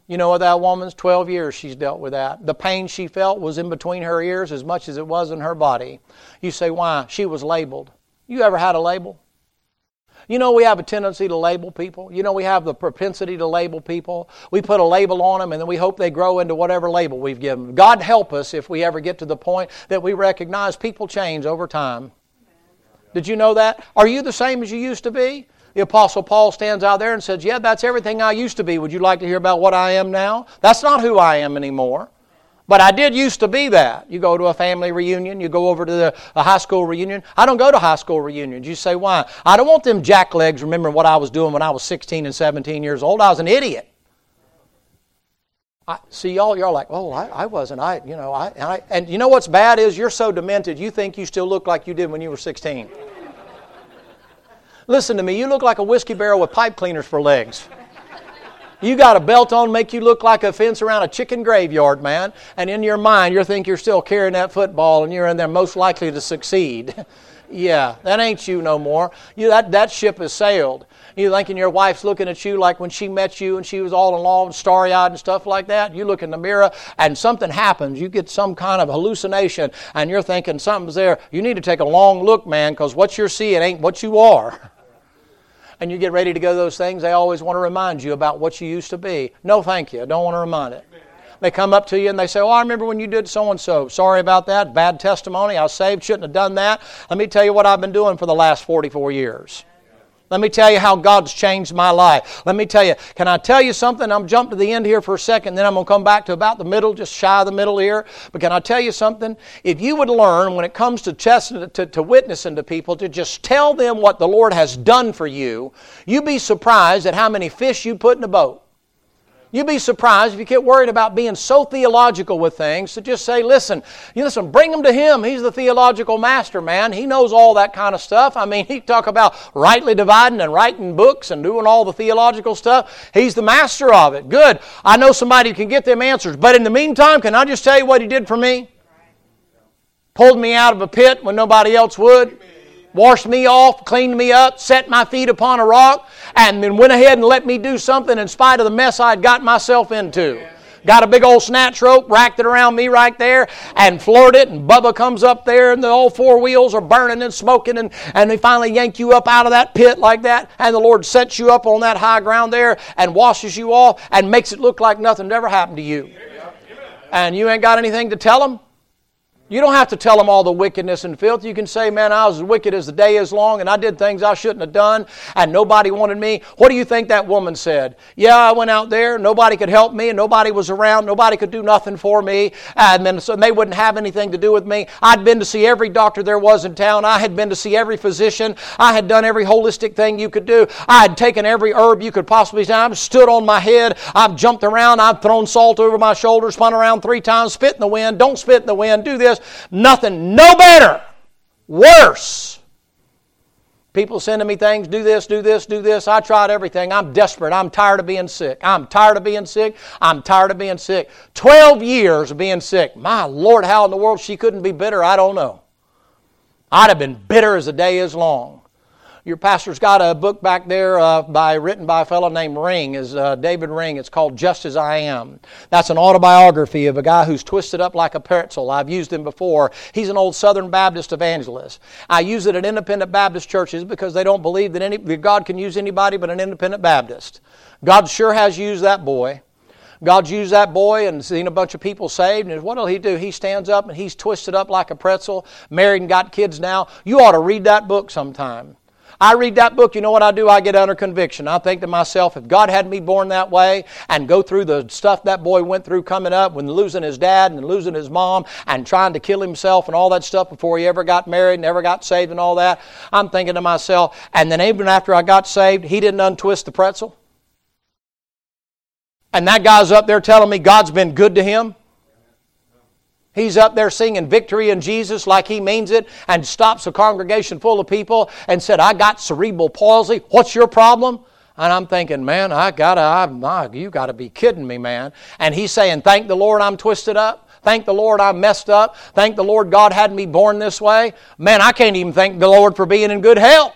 You know that woman's 12 years she's dealt with that. The pain she felt was in between her ears as much as it was in her body. You say, why? She was labeled. You ever had a label? You know, we have a tendency to label people. You know, we have the propensity to label people. We put a label on them and then we hope they grow into whatever label we've given them. God help us if we ever get to the point that we recognize people change over time. Did you know that? Are you the same as you used to be? The Apostle Paul stands out there and says, Yeah, that's everything I used to be. Would you like to hear about what I am now? That's not who I am anymore. But I did used to be that. You go to a family reunion, you go over to the, a high school reunion. I don't go to high school reunions. You say, why? I don't want them jacklegs remembering what I was doing when I was 16 and 17 years old. I was an idiot. I, see, y'all, you're like, oh, I, I wasn't. I, you know, I I, and you know what's bad is you're so demented, you think you still look like you did when you were 16. Listen to me, you look like a whiskey barrel with pipe cleaners for legs. You got a belt on, make you look like a fence around a chicken graveyard, man. And in your mind, you think you're still carrying that football and you're in there most likely to succeed. yeah, that ain't you no more. You, that, that ship has sailed. You thinking your wife's looking at you like when she met you and she was all alone, starry eyed and stuff like that. You look in the mirror and something happens. You get some kind of hallucination and you're thinking something's there. You need to take a long look, man, because what you're seeing ain't what you are and you get ready to go those things, they always want to remind you about what you used to be. No, thank you. I don't want to remind it. They come up to you and they say, Oh, I remember when you did so and so. Sorry about that. Bad testimony. I was saved. Shouldn't have done that. Let me tell you what I've been doing for the last 44 years. Let me tell you how God's changed my life. Let me tell you, can I tell you something? I'm jump to the end here for a second, then I'm going to come back to about the middle, just shy of the middle here. But can I tell you something? If you would learn when it comes to, testing, to, to witnessing to people to just tell them what the Lord has done for you, you'd be surprised at how many fish you put in a boat. You'd be surprised if you get worried about being so theological with things to just say, listen, you listen, bring them to him. He's the theological master, man. He knows all that kind of stuff. I mean, he talk about rightly dividing and writing books and doing all the theological stuff. He's the master of it. Good. I know somebody who can get them answers. But in the meantime, can I just tell you what he did for me? Pulled me out of a pit when nobody else would washed me off, cleaned me up, set my feet upon a rock, and then went ahead and let me do something in spite of the mess I'd got myself into. Got a big old snatch rope, racked it around me right there, and floored it. And Bubba comes up there, and the all four wheels are burning and smoking, and, and they finally yank you up out of that pit like that. And the Lord sets you up on that high ground there and washes you off and makes it look like nothing ever happened to you. And you ain't got anything to tell them? You don't have to tell them all the wickedness and filth. You can say, man, I was as wicked as the day is long and I did things I shouldn't have done and nobody wanted me. What do you think that woman said? Yeah, I went out there, nobody could help me and nobody was around, nobody could do nothing for me and then so they wouldn't have anything to do with me. I'd been to see every doctor there was in town. I had been to see every physician. I had done every holistic thing you could do. I had taken every herb you could possibly see. I've stood on my head. I've jumped around. I've thrown salt over my shoulders, spun around three times, spit in the wind. Don't spit in the wind. Do this. Nothing, no better, worse. People sending me things, do this, do this, do this. I tried everything. I'm desperate. I'm tired of being sick. I'm tired of being sick. I'm tired of being sick. 12 years of being sick. My Lord, how in the world she couldn't be bitter, I don't know. I'd have been bitter as the day is long. Your pastor's got a book back there uh, by written by a fellow named Ring, is uh, David Ring. It's called Just as I Am. That's an autobiography of a guy who's twisted up like a pretzel. I've used him before. He's an old Southern Baptist evangelist. I use it at independent Baptist churches because they don't believe that any God can use anybody but an independent Baptist. God sure has used that boy. God's used that boy and seen a bunch of people saved. And what'll he do? He stands up and he's twisted up like a pretzel, married and got kids now. You ought to read that book sometime. I read that book, you know what I do? I get under conviction. I think to myself, if God had me born that way and go through the stuff that boy went through coming up when losing his dad and losing his mom and trying to kill himself and all that stuff before he ever got married never got saved and all that, I'm thinking to myself, and then even after I got saved, he didn't untwist the pretzel. And that guy's up there telling me God's been good to him. He's up there singing victory in Jesus like he means it and stops a congregation full of people and said, I got cerebral palsy. What's your problem? And I'm thinking, man, I gotta, I, you gotta be kidding me, man. And he's saying, thank the Lord I'm twisted up. Thank the Lord I'm messed up. Thank the Lord God had me born this way. Man, I can't even thank the Lord for being in good health.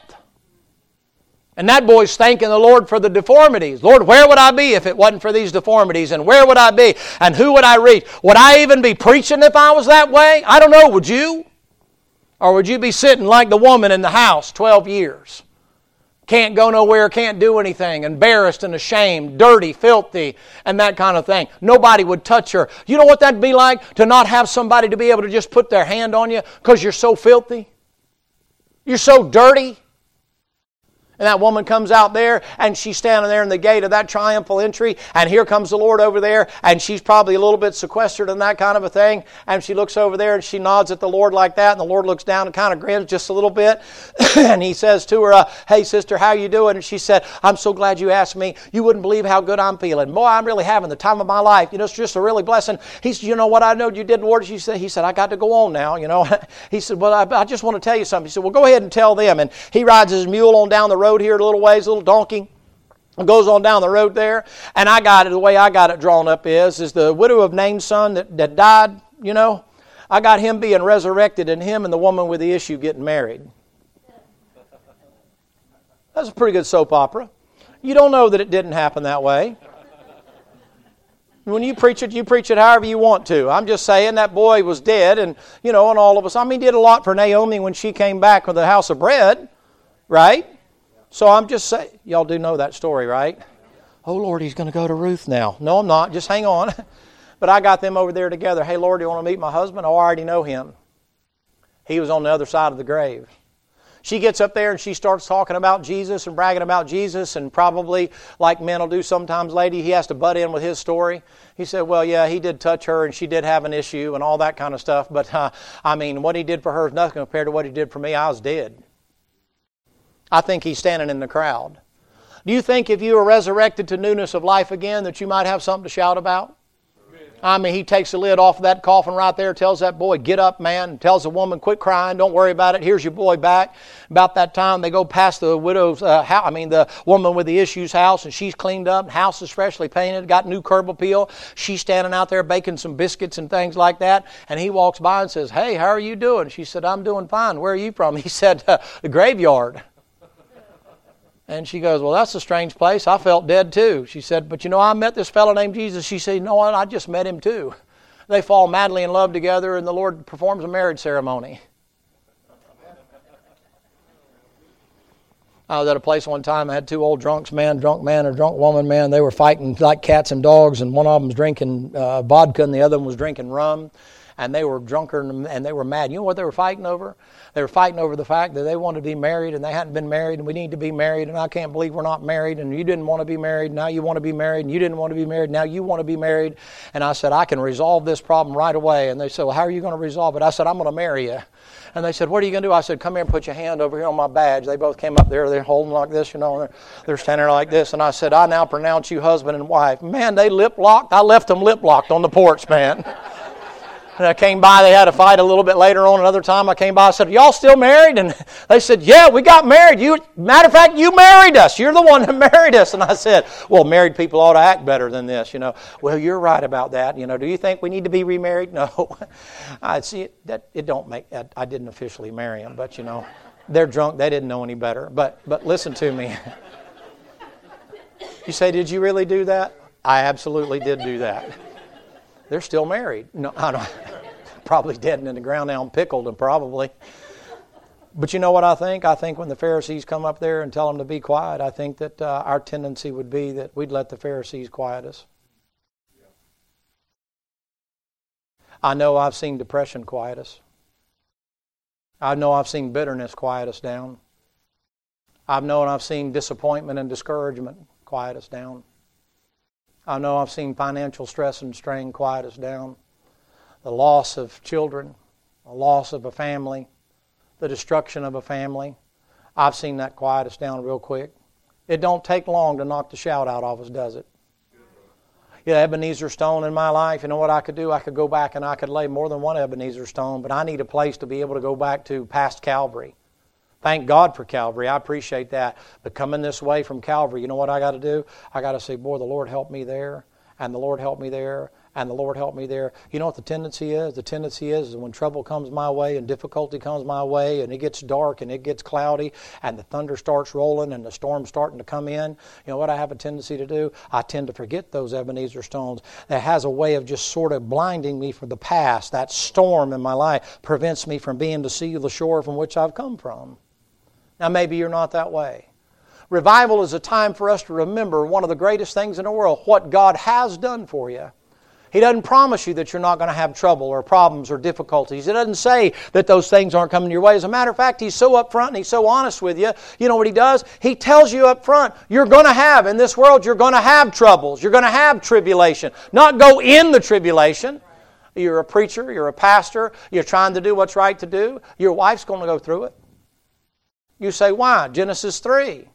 And that boy's thanking the Lord for the deformities. Lord, where would I be if it wasn't for these deformities? And where would I be? And who would I reach? Would I even be preaching if I was that way? I don't know. Would you? Or would you be sitting like the woman in the house 12 years? Can't go nowhere, can't do anything, embarrassed and ashamed, dirty, filthy, and that kind of thing. Nobody would touch her. You know what that'd be like to not have somebody to be able to just put their hand on you because you're so filthy? You're so dirty? And that woman comes out there and she's standing there in the gate of that triumphal entry, and here comes the Lord over there, and she's probably a little bit sequestered and that kind of a thing. And she looks over there and she nods at the Lord like that, and the Lord looks down and kind of grins just a little bit. and he says to her, uh, Hey, sister, how you doing? And she said, I'm so glad you asked me. You wouldn't believe how good I'm feeling. Boy, I'm really having the time of my life. You know, it's just a really blessing. He said, You know what I know you did, Lord? She said, He said, I got to go on now, you know. he said, Well, I, I just want to tell you something. He said, Well, go ahead and tell them. And he rides his mule on down the road road here a little ways, a little donkey. Goes on down the road there, and I got it, the way I got it drawn up is, is the widow of Nain's son that, that died, you know, I got him being resurrected and him and the woman with the issue getting married. That's a pretty good soap opera. You don't know that it didn't happen that way. When you preach it, you preach it however you want to. I'm just saying that boy was dead, and you know, and all of us. I mean, did a lot for Naomi when she came back with the house of bread, right? So I'm just saying, y'all do know that story, right? Oh Lord, he's going to go to Ruth now. No, I'm not. Just hang on. but I got them over there together. Hey Lord, do you want to meet my husband? Oh, I already know him. He was on the other side of the grave. She gets up there and she starts talking about Jesus and bragging about Jesus, and probably, like men will do sometimes, lady, he has to butt in with his story. He said, Well, yeah, he did touch her and she did have an issue and all that kind of stuff, but uh, I mean, what he did for her is nothing compared to what he did for me. I was dead. I think he's standing in the crowd. Do you think if you were resurrected to newness of life again that you might have something to shout about? I mean, he takes the lid off of that coffin right there, tells that boy, Get up, man. Tells the woman, Quit crying, don't worry about it. Here's your boy back. About that time, they go past the widow's uh, house, I mean, the woman with the issues house, and she's cleaned up. House is freshly painted, got new curb appeal. She's standing out there baking some biscuits and things like that. And he walks by and says, Hey, how are you doing? She said, I'm doing fine. Where are you from? He said, The graveyard. And she goes, Well, that's a strange place. I felt dead too. She said, But you know, I met this fellow named Jesus. She said, what? I just met him too. They fall madly in love together, and the Lord performs a marriage ceremony. I was at a place one time. I had two old drunks, man, drunk man or drunk woman, man. They were fighting like cats and dogs, and one of them was drinking uh, vodka, and the other one was drinking rum and they were drunker and they were mad. You know what they were fighting over? They were fighting over the fact that they wanted to be married and they hadn't been married and we need to be married and I can't believe we're not married and you didn't want to be married. Now you want to be married and you didn't want to be married. Now you want to be married. And I said, I can resolve this problem right away. And they said, Well, how are you going to resolve it? I said, I'm going to marry you. And they said, What are you going to do? I said, Come here and put your hand over here on my badge. They both came up there. They're holding like this, you know, they're, they're standing like this. And I said, I now pronounce you husband and wife. Man, they lip locked. I left them lip locked on the porch, man. I came by, they had a fight a little bit later on. Another time I came by, I said, Y'all still married? And they said, Yeah, we got married. You, matter of fact, you married us. You're the one that married us. And I said, Well, married people ought to act better than this, you know. Well, you're right about that. You know, do you think we need to be remarried? No. I see that it don't make I didn't officially marry them, but you know, they're drunk, they didn't know any better. But but listen to me. You say, Did you really do that? I absolutely did do that. They're still married. No, I don't. probably dead and in the ground now and pickled and probably. But you know what I think? I think when the Pharisees come up there and tell them to be quiet, I think that uh, our tendency would be that we'd let the Pharisees quiet us. I know I've seen depression quiet us. I know I've seen bitterness quiet us down. I've known I've seen disappointment and discouragement quiet us down. I know I've seen financial stress and strain quiet us down. The loss of children, the loss of a family, the destruction of a family. I've seen that quiet us down real quick. It don't take long to knock the shout out of us, does it? Yeah, Ebenezer stone in my life. You know what I could do? I could go back and I could lay more than one Ebenezer stone, but I need a place to be able to go back to past Calvary. Thank God for Calvary. I appreciate that. But coming this way from Calvary, you know what I got to do? I got to say, boy, the Lord helped me there, and the Lord helped me there, and the Lord helped me there. You know what the tendency is? The tendency is, is when trouble comes my way and difficulty comes my way and it gets dark and it gets cloudy and the thunder starts rolling and the storm's starting to come in, you know what I have a tendency to do? I tend to forget those Ebenezer stones. That has a way of just sort of blinding me from the past. That storm in my life prevents me from being to see the shore from which I've come from. Now, maybe you're not that way. Revival is a time for us to remember one of the greatest things in the world, what God has done for you. He doesn't promise you that you're not going to have trouble or problems or difficulties. He doesn't say that those things aren't coming your way. As a matter of fact, He's so upfront and He's so honest with you. You know what He does? He tells you up front, you're going to have, in this world, you're going to have troubles. You're going to have tribulation. Not go in the tribulation. You're a preacher, you're a pastor, you're trying to do what's right to do. Your wife's going to go through it. You say, why? Genesis 3.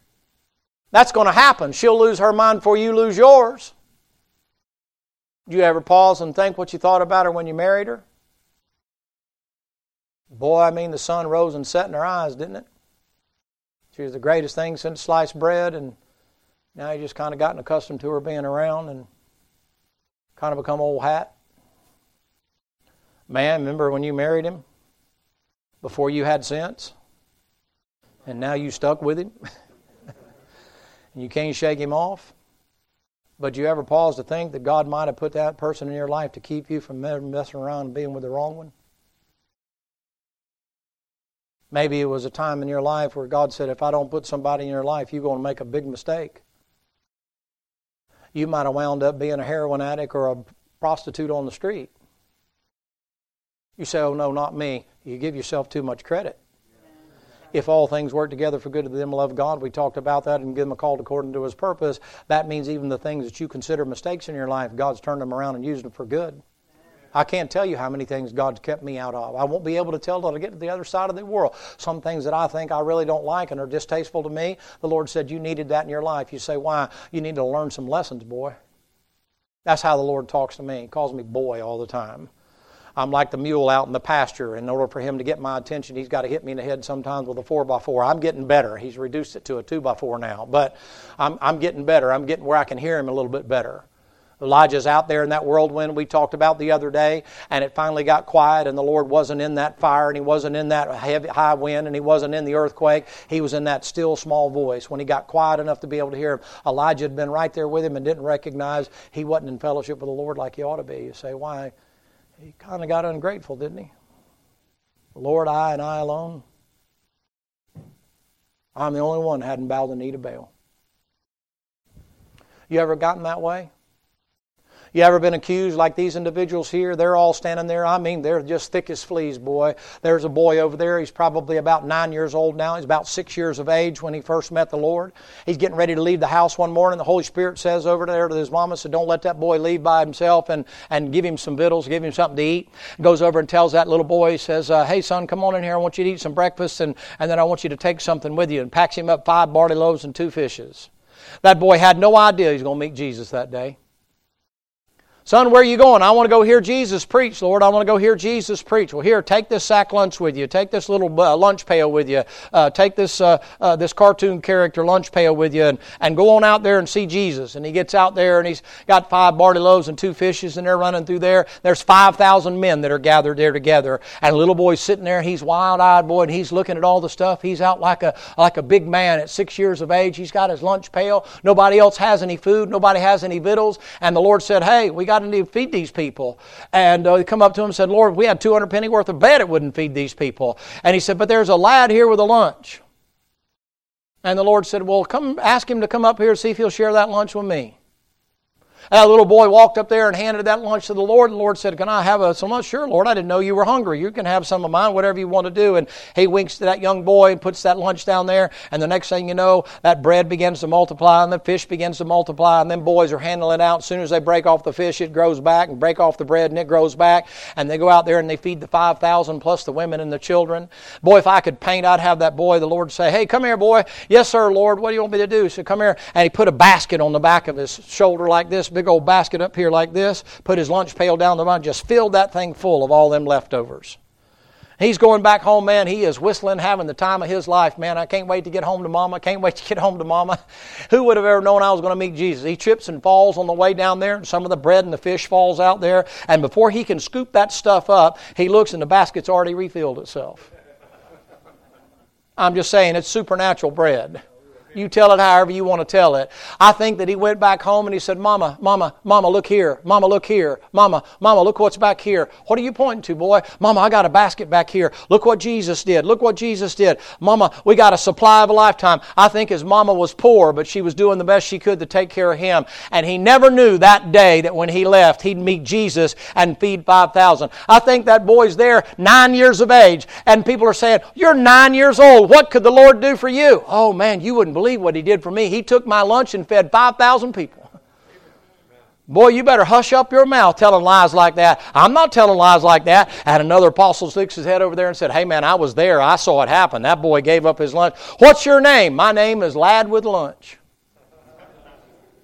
That's going to happen. She'll lose her mind before you lose yours. Did you ever pause and think what you thought about her when you married her? Boy, I mean, the sun rose and set in her eyes, didn't it? She was the greatest thing since sliced bread, and Now you just kind of gotten accustomed to her being around and kind of become old hat. Man, remember when you married him? Before you had sense? And now you stuck with him? and you can't shake him off? But you ever pause to think that God might have put that person in your life to keep you from messing around and being with the wrong one? Maybe it was a time in your life where God said, if I don't put somebody in your life, you're going to make a big mistake. You might have wound up being a heroin addict or a prostitute on the street. You say, oh, no, not me. You give yourself too much credit if all things work together for good to them love God, we talked about that and give them a call according to His purpose. That means even the things that you consider mistakes in your life, God's turned them around and used them for good. I can't tell you how many things God's kept me out of. I won't be able to tell till I get to the other side of the world. Some things that I think I really don't like and are distasteful to me, the Lord said, You needed that in your life. You say, Why? You need to learn some lessons, boy. That's how the Lord talks to me. He calls me boy all the time. I'm like the mule out in the pasture. In order for him to get my attention, he's got to hit me in the head sometimes with a 4 by 4 I'm getting better. He's reduced it to a 2 by 4 now. But I'm, I'm getting better. I'm getting where I can hear him a little bit better. Elijah's out there in that whirlwind we talked about the other day, and it finally got quiet, and the Lord wasn't in that fire, and He wasn't in that heavy, high wind, and He wasn't in the earthquake. He was in that still small voice. When He got quiet enough to be able to hear Him, Elijah had been right there with Him and didn't recognize he wasn't in fellowship with the Lord like he ought to be. You say, why? He kind of got ungrateful, didn't he? Lord, I and I alone. I'm the only one hadn't bowed the knee to Baal. You ever gotten that way? You ever been accused like these individuals here? They're all standing there. I mean, they're just thick as fleas, boy. There's a boy over there. He's probably about nine years old now. He's about six years of age when he first met the Lord. He's getting ready to leave the house one morning. The Holy Spirit says over there to his mama, said, Don't let that boy leave by himself and, and give him some victuals, give him something to eat. Goes over and tells that little boy, he says, uh, Hey, son, come on in here. I want you to eat some breakfast and, and then I want you to take something with you. And packs him up five barley loaves and two fishes. That boy had no idea he was going to meet Jesus that day. Son, where are you going? I want to go hear Jesus preach, Lord. I want to go hear Jesus preach. Well, here, take this sack lunch with you. Take this little uh, lunch pail with you. Uh, take this uh, uh, this cartoon character lunch pail with you, and, and go on out there and see Jesus. And he gets out there, and he's got five barley loaves and two fishes, and they're running through there. There's five thousand men that are gathered there together, and little boy's sitting there. He's wild-eyed, boy, and he's looking at all the stuff. He's out like a like a big man at six years of age. He's got his lunch pail. Nobody else has any food. Nobody has any victuals. And the Lord said, "Hey, we got to feed these people. And uh, he come up to him and said, Lord, we had 200 penny worth of bread, it wouldn't feed these people. And he said, but there's a lad here with a lunch. And the Lord said, well, come ask him to come up here and see if he'll share that lunch with me. That little boy walked up there and handed that lunch to the Lord, and the Lord said, Can I have a, some lunch? Sure, Lord, I didn't know you were hungry. You can have some of mine, whatever you want to do. And he winks to that young boy and puts that lunch down there, and the next thing you know, that bread begins to multiply, and the fish begins to multiply, and then boys are handling it out. As soon as they break off the fish, it grows back, and break off the bread, and it grows back. And they go out there and they feed the 5,000 plus the women and the children. Boy, if I could paint, I'd have that boy, the Lord say, Hey, come here, boy. Yes, sir, Lord. What do you want me to do? So come here. And he put a basket on the back of his shoulder like this, big old basket up here like this, put his lunch pail down the line, just filled that thing full of all them leftovers. He's going back home, man. He is whistling, having the time of his life, man. I can't wait to get home to mama. Can't wait to get home to mama. Who would have ever known I was going to meet Jesus? He trips and falls on the way down there, and some of the bread and the fish falls out there. And before he can scoop that stuff up, he looks and the basket's already refilled itself. I'm just saying, it's supernatural bread. You tell it however you want to tell it. I think that he went back home and he said, Mama, Mama, Mama, look here. Mama, look here. Mama, Mama, look what's back here. What are you pointing to, boy? Mama, I got a basket back here. Look what Jesus did. Look what Jesus did. Mama, we got a supply of a lifetime. I think his mama was poor, but she was doing the best she could to take care of him. And he never knew that day that when he left, he'd meet Jesus and feed 5,000. I think that boy's there, nine years of age, and people are saying, You're nine years old. What could the Lord do for you? Oh, man, you wouldn't believe what he did for me. He took my lunch and fed 5,000 people. Boy, you better hush up your mouth telling lies like that. I'm not telling lies like that. And another apostle sticks his head over there and said, Hey man, I was there. I saw it happen. That boy gave up his lunch. What's your name? My name is Lad with Lunch.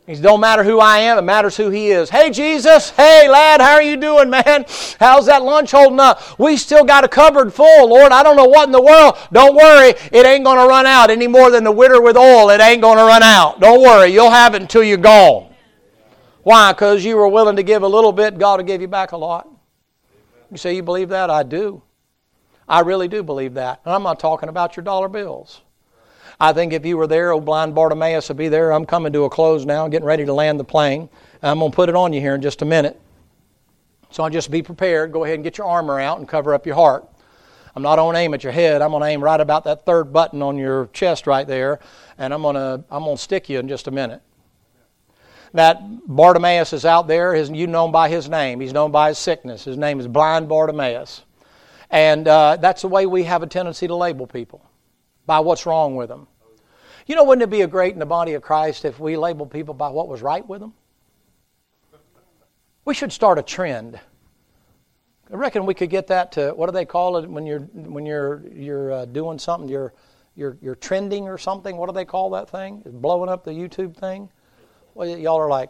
It don't matter who I am, it matters who he is. Hey Jesus, hey lad, how are you doing, man? How's that lunch holding up? We still got a cupboard full, Lord. I don't know what in the world. Don't worry, it ain't going to run out any more than the witter with oil. It ain't going to run out. Don't worry, you'll have it until you're gone. Why? Because you were willing to give a little bit, God will give you back a lot. You say you believe that? I do. I really do believe that. And I'm not talking about your dollar bills. I think if you were there, old blind Bartimaeus would be there. I'm coming to a close now, getting ready to land the plane. I'm going to put it on you here in just a minute. So I'll just be prepared. Go ahead and get your armor out and cover up your heart. I'm not going to aim at your head. I'm going to aim right about that third button on your chest right there, and I'm going to I'm going to stick you in just a minute. That Bartimaeus is out there. His, you know him by his name. He's known by his sickness. His name is blind Bartimaeus, and uh, that's the way we have a tendency to label people by what's wrong with them. You know, wouldn't it be a great in the body of Christ if we labeled people by what was right with them? We should start a trend. I reckon we could get that to what do they call it when you're when you're you're uh, doing something you're you're you're trending or something. What do they call that thing? blowing up the YouTube thing. Well, y'all are like,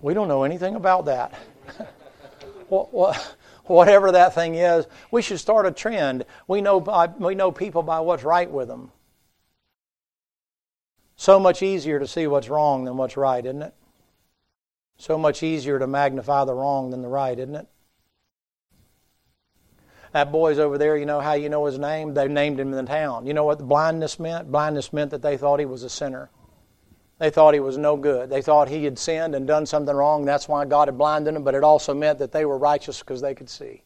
we don't know anything about that. what, what, whatever that thing is, we should start a trend. We know, by, we know people by what's right with them. So much easier to see what's wrong than what's right, isn't it? So much easier to magnify the wrong than the right, isn't it? That boy's over there, you know how you know his name? They named him in the town. You know what blindness meant? Blindness meant that they thought he was a sinner. They thought he was no good. They thought he had sinned and done something wrong. That's why God had blinded him, but it also meant that they were righteous because they could see.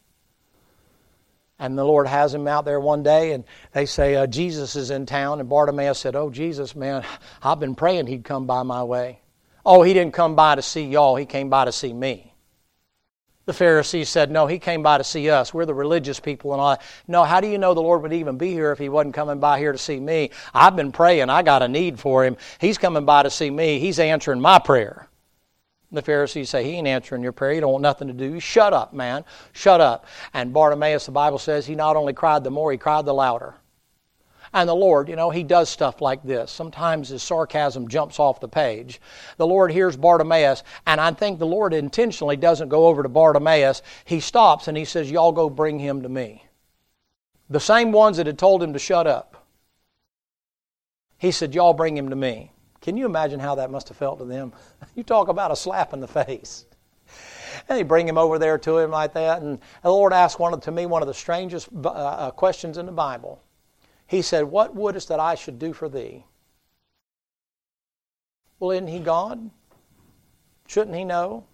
And the Lord has him out there one day, and they say, uh, Jesus is in town. And Bartimaeus said, Oh, Jesus, man, I've been praying he'd come by my way. Oh, he didn't come by to see y'all, he came by to see me. The Pharisees said, No, he came by to see us. We're the religious people and all that. No, how do you know the Lord would even be here if he wasn't coming by here to see me? I've been praying. I got a need for him. He's coming by to see me. He's answering my prayer. The Pharisees say, He ain't answering your prayer. You don't want nothing to do. Shut up, man. Shut up. And Bartimaeus, the Bible says, he not only cried the more, he cried the louder. And the Lord, you know, He does stuff like this. Sometimes His sarcasm jumps off the page. The Lord hears Bartimaeus, and I think the Lord intentionally doesn't go over to Bartimaeus. He stops and He says, Y'all go bring him to me. The same ones that had told him to shut up. He said, Y'all bring him to me. Can you imagine how that must have felt to them? You talk about a slap in the face. And they bring him over there to him like that. And the Lord asked one of, to me one of the strangest uh, uh questions in the Bible. He said, What wouldest that I should do for thee? Well, isn't he God? Shouldn't he know?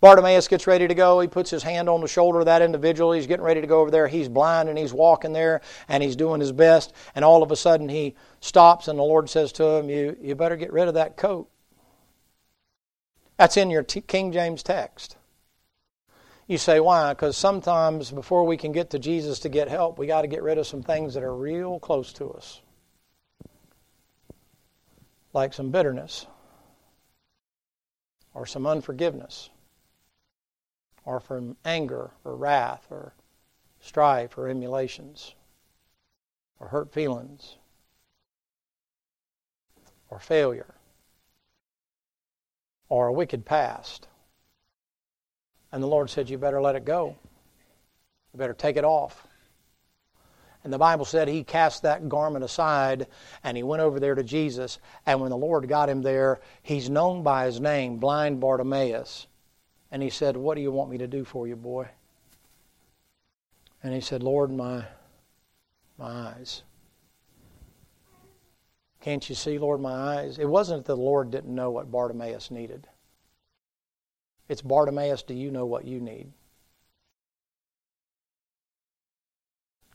Bartimaeus gets ready to go. He puts his hand on the shoulder of that individual. He's getting ready to go over there. He's blind and he's walking there and he's doing his best. And all of a sudden he stops and the Lord says to him, You, you better get rid of that coat. That's in your King James text. You say, why? Because sometimes before we can get to Jesus to get help, we got to get rid of some things that are real close to us, like some bitterness, or some unforgiveness, or from anger, or wrath, or strife, or emulations, or hurt feelings, or failure, or a wicked past and the Lord said, You better let it go. You better take it off. And the Bible said he cast that garment aside and he went over there to Jesus. And when the Lord got him there, he's known by his name, blind Bartimaeus. And he said, What do you want me to do for you, boy? And he said, Lord, my, my eyes. Can't you see, Lord, my eyes? It wasn't that the Lord didn't know what Bartimaeus needed. It's Bartimaeus, do you know what you need?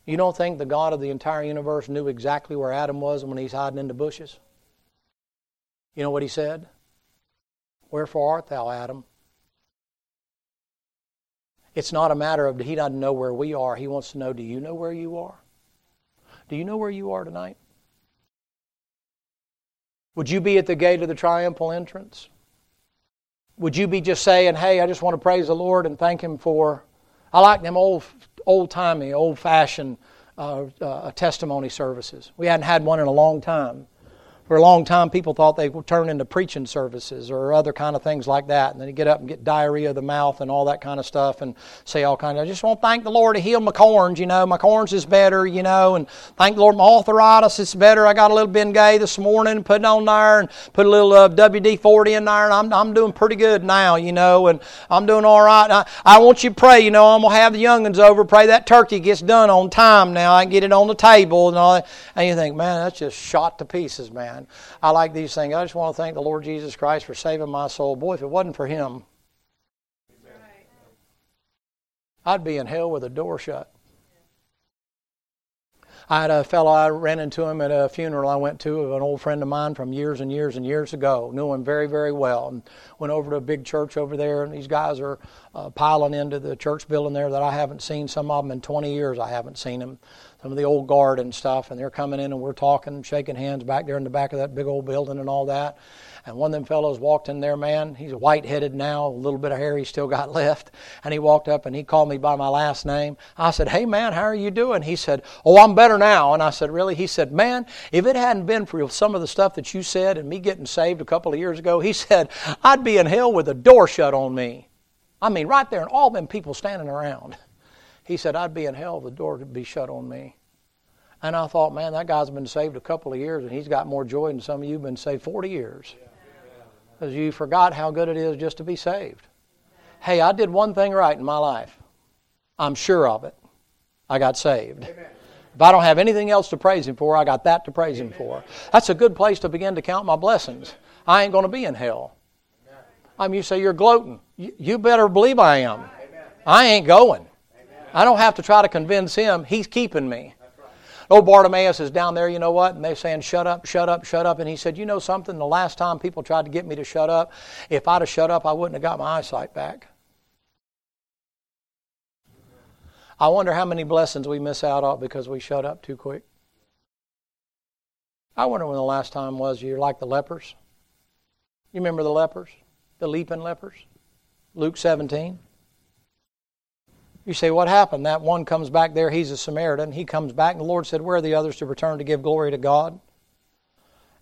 You don't think the God of the entire universe knew exactly where Adam was when he's hiding in the bushes? You know what he said? Wherefore art thou, Adam? It's not a matter of he doesn't know where we are. He wants to know, do you know where you are? Do you know where you are tonight? Would you be at the gate of the triumphal entrance? Would you be just saying, hey, I just want to praise the Lord and thank Him for. I like them old, old timey, old fashioned uh, uh, testimony services. We hadn't had one in a long time. For a long time, people thought they would turn into preaching services or other kind of things like that. And then you get up and get diarrhea of the mouth and all that kind of stuff and say all kind of, I just want to thank the Lord to heal my corns, you know. My corns is better, you know. And thank the Lord, my arthritis is better. I got a little Bengay this morning, and put it on there and put a little uh, WD-40 in there. And I'm, I'm doing pretty good now, you know. And I'm doing all right. I, I want you to pray, you know. I'm going to have the youngins over. Pray that turkey gets done on time now. I can get it on the table and all that. And you think, man, that's just shot to pieces, man I like these things. I just want to thank the Lord Jesus Christ for saving my soul. Boy, if it wasn't for Him, I'd be in hell with a door shut. I had a fellow I ran into him at a funeral I went to of an old friend of mine from years and years and years ago. Knew him very, very well, and went over to a big church over there. And these guys are uh, piling into the church building there that I haven't seen. Some of them in 20 years I haven't seen them some of the old guard and stuff, and they're coming in and we're talking, shaking hands back there in the back of that big old building and all that. And one of them fellows walked in there, man. He's white headed now, a little bit of hair he still got left. And he walked up and he called me by my last name. I said, Hey, man, how are you doing? He said, Oh, I'm better now. And I said, Really? He said, Man, if it hadn't been for some of the stuff that you said and me getting saved a couple of years ago, he said, I'd be in hell with the door shut on me. I mean, right there, and all them people standing around. He said, I'd be in hell if the door would be shut on me. And I thought, man, that guy's been saved a couple of years and he's got more joy than some of you have been saved 40 years. Because you forgot how good it is just to be saved. Hey, I did one thing right in my life. I'm sure of it. I got saved. If I don't have anything else to praise Him for, I got that to praise Him for. That's a good place to begin to count my blessings. I ain't going to be in hell. I mean, you say you're gloating. You better believe I am. I ain't going. I don't have to try to convince Him. He's keeping me. Old Bartimaeus is down there, you know what? And they're saying, shut up, shut up, shut up. And he said, you know something? The last time people tried to get me to shut up, if I'd have shut up, I wouldn't have got my eyesight back. I wonder how many blessings we miss out on because we shut up too quick. I wonder when the last time was you're like the lepers. You remember the lepers? The leaping lepers? Luke 17. You say, what happened? That one comes back there, he's a Samaritan. He comes back, and the Lord said, Where are the others to return to give glory to God?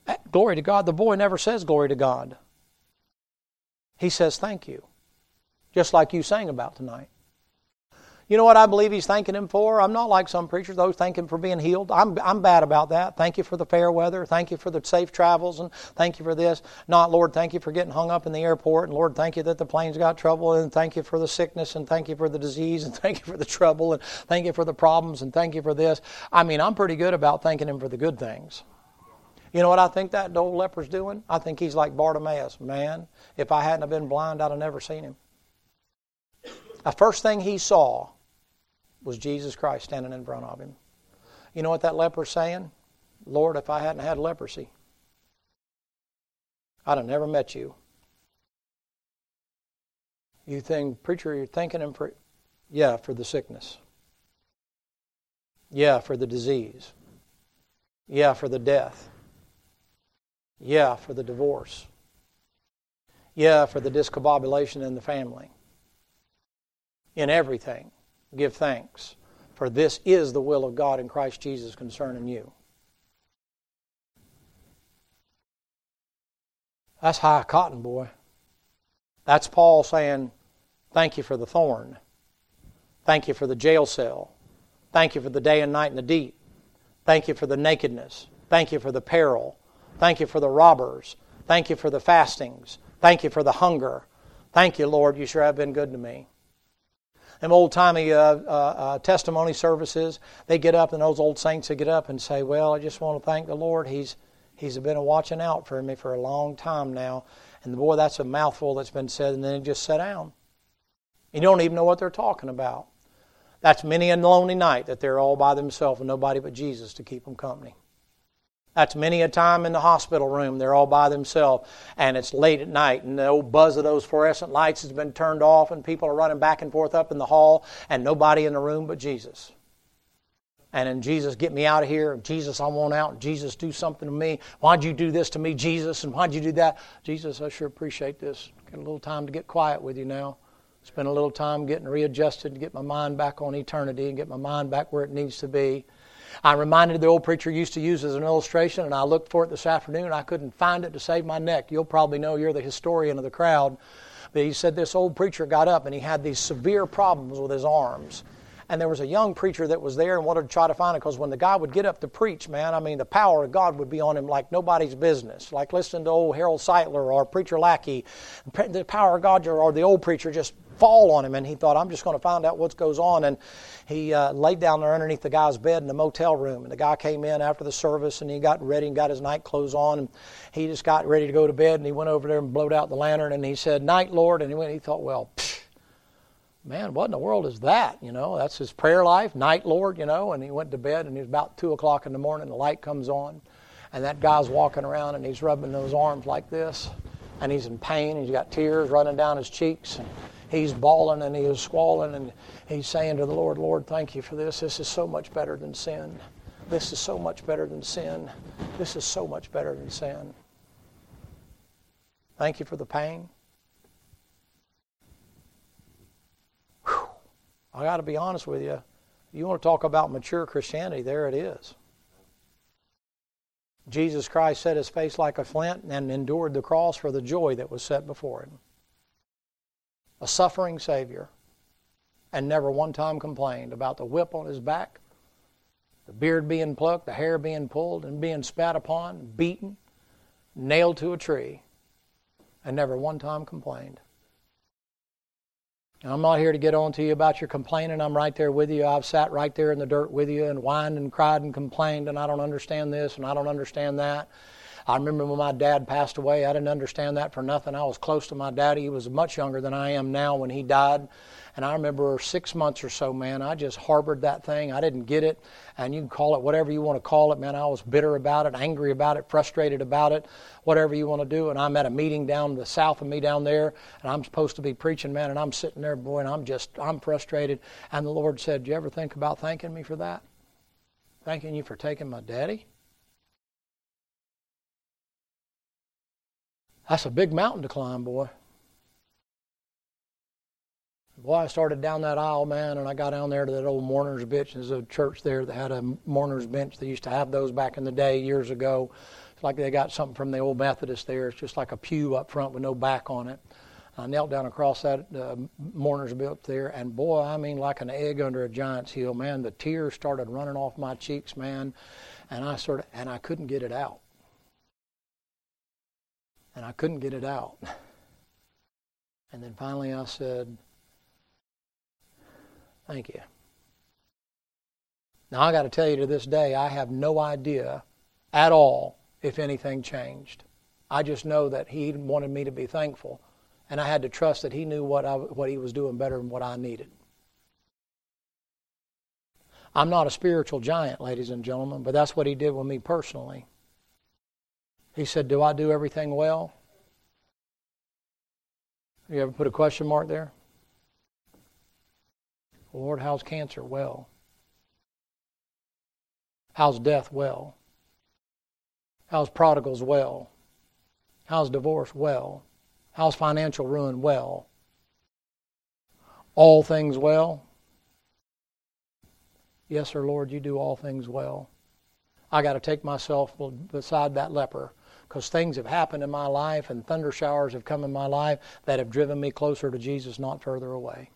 Eh, glory to God. The boy never says glory to God. He says thank you, just like you sang about tonight. You know what I believe he's thanking him for? I'm not like some preachers, those thank him for being healed. I'm, I'm bad about that. Thank you for the fair weather. Thank you for the safe travels. And thank you for this. Not, Lord, thank you for getting hung up in the airport. And Lord, thank you that the plane's got trouble. And thank you for the sickness. And thank you for the disease. And thank you for the trouble. And thank you for the problems. And thank you for this. I mean, I'm pretty good about thanking him for the good things. You know what I think that old leper's doing? I think he's like Bartimaeus. Man, if I hadn't have been blind, I'd have never seen him. The first thing he saw was Jesus Christ standing in front of him. You know what that leper's saying? Lord, if I hadn't had leprosy, I'd have never met you. You think, preacher, you're thanking him for, yeah, for the sickness. Yeah, for the disease. Yeah, for the death. Yeah, for the divorce. Yeah, for the discombobulation in the family. In everything give thanks, for this is the will of God in Christ Jesus concerning you. That's high cotton, boy. That's Paul saying, Thank you for the thorn. Thank you for the jail cell. Thank you for the day and night in the deep. Thank you for the nakedness. Thank you for the peril. Thank you for the robbers. Thank you for the fastings. Thank you for the hunger. Thank you, Lord. You sure have been good to me them old timey uh, uh, uh, testimony services, they get up and those old saints they get up and say, "Well, I just want to thank the Lord. He's He's been watching out for me for a long time now." And boy, that's a mouthful that's been said, and then they just sit down. You don't even know what they're talking about. That's many a lonely night that they're all by themselves and nobody but Jesus to keep them company. That's many a time in the hospital room. They're all by themselves, and it's late at night, and the old buzz of those fluorescent lights has been turned off, and people are running back and forth up in the hall, and nobody in the room but Jesus. And then Jesus, get me out of here. Jesus, I want out. Jesus, do something to me. Why'd you do this to me, Jesus? And why'd you do that? Jesus, I sure appreciate this. Get a little time to get quiet with you now. Spend a little time getting readjusted to get my mind back on eternity and get my mind back where it needs to be. I'm reminded the old preacher used to use as an illustration, and I looked for it this afternoon. I couldn't find it to save my neck. You'll probably know you're the historian of the crowd. But he said this old preacher got up and he had these severe problems with his arms and there was a young preacher that was there and wanted to try to find it because when the guy would get up to preach, man, I mean, the power of God would be on him like nobody's business. Like listening to old Harold Sightler or Preacher Lackey, the power of God or the old preacher just fall on him. And he thought, I'm just going to find out what goes on. And he uh, laid down there underneath the guy's bed in the motel room. And the guy came in after the service and he got ready and got his night clothes on. And he just got ready to go to bed. And he went over there and blowed out the lantern. And he said, Night, Lord. And he went, he thought, well, psh, man, what in the world is that? You know, that's his prayer life, night Lord, you know. And he went to bed, and it was about 2 o'clock in the morning, the light comes on, and that guy's walking around, and he's rubbing those arms like this, and he's in pain, and he's got tears running down his cheeks, and he's bawling, and he is squalling, and he's saying to the Lord, Lord, thank you for this. This is so much better than sin. This is so much better than sin. This is so much better than sin. Thank you for the pain. I got to be honest with you. You want to talk about mature Christianity, there it is. Jesus Christ set his face like a flint and endured the cross for the joy that was set before him. A suffering Savior, and never one time complained about the whip on his back, the beard being plucked, the hair being pulled, and being spat upon, beaten, nailed to a tree, and never one time complained. I'm not here to get on to you about your complaining. I'm right there with you. I've sat right there in the dirt with you and whined and cried and complained, and I don't understand this and I don't understand that. I remember when my dad passed away, I didn't understand that for nothing. I was close to my daddy. He was much younger than I am now when he died. And I remember six months or so, man, I just harbored that thing. I didn't get it. And you can call it whatever you want to call it, man. I was bitter about it, angry about it, frustrated about it, whatever you want to do. And I'm at a meeting down the south of me down there, and I'm supposed to be preaching, man, and I'm sitting there, boy, and I'm just, I'm frustrated. And the Lord said, Do you ever think about thanking me for that? Thanking you for taking my daddy? That's a big mountain to climb, boy. Boy, I started down that aisle, man, and I got down there to that old mourner's bench. There's a church there that had a mourner's bench. They used to have those back in the day, years ago. It's like they got something from the old Methodist there. It's just like a pew up front with no back on it. I knelt down across that uh, mourner's bench there, and boy, I mean, like an egg under a giant's heel, man. The tears started running off my cheeks, man, and I sort of, and I couldn't get it out, and I couldn't get it out. And then finally, I said, Thank you. Now, I got to tell you to this day, I have no idea at all if anything changed. I just know that he wanted me to be thankful, and I had to trust that he knew what, I, what he was doing better than what I needed. I'm not a spiritual giant, ladies and gentlemen, but that's what he did with me personally. He said, Do I do everything well? You ever put a question mark there? Lord, how's cancer? Well. How's death? Well. How's prodigals? Well. How's divorce? Well. How's financial ruin? Well. All things well? Yes, sir, Lord, you do all things well. I got to take myself beside that leper because things have happened in my life and thunder showers have come in my life that have driven me closer to Jesus, not further away.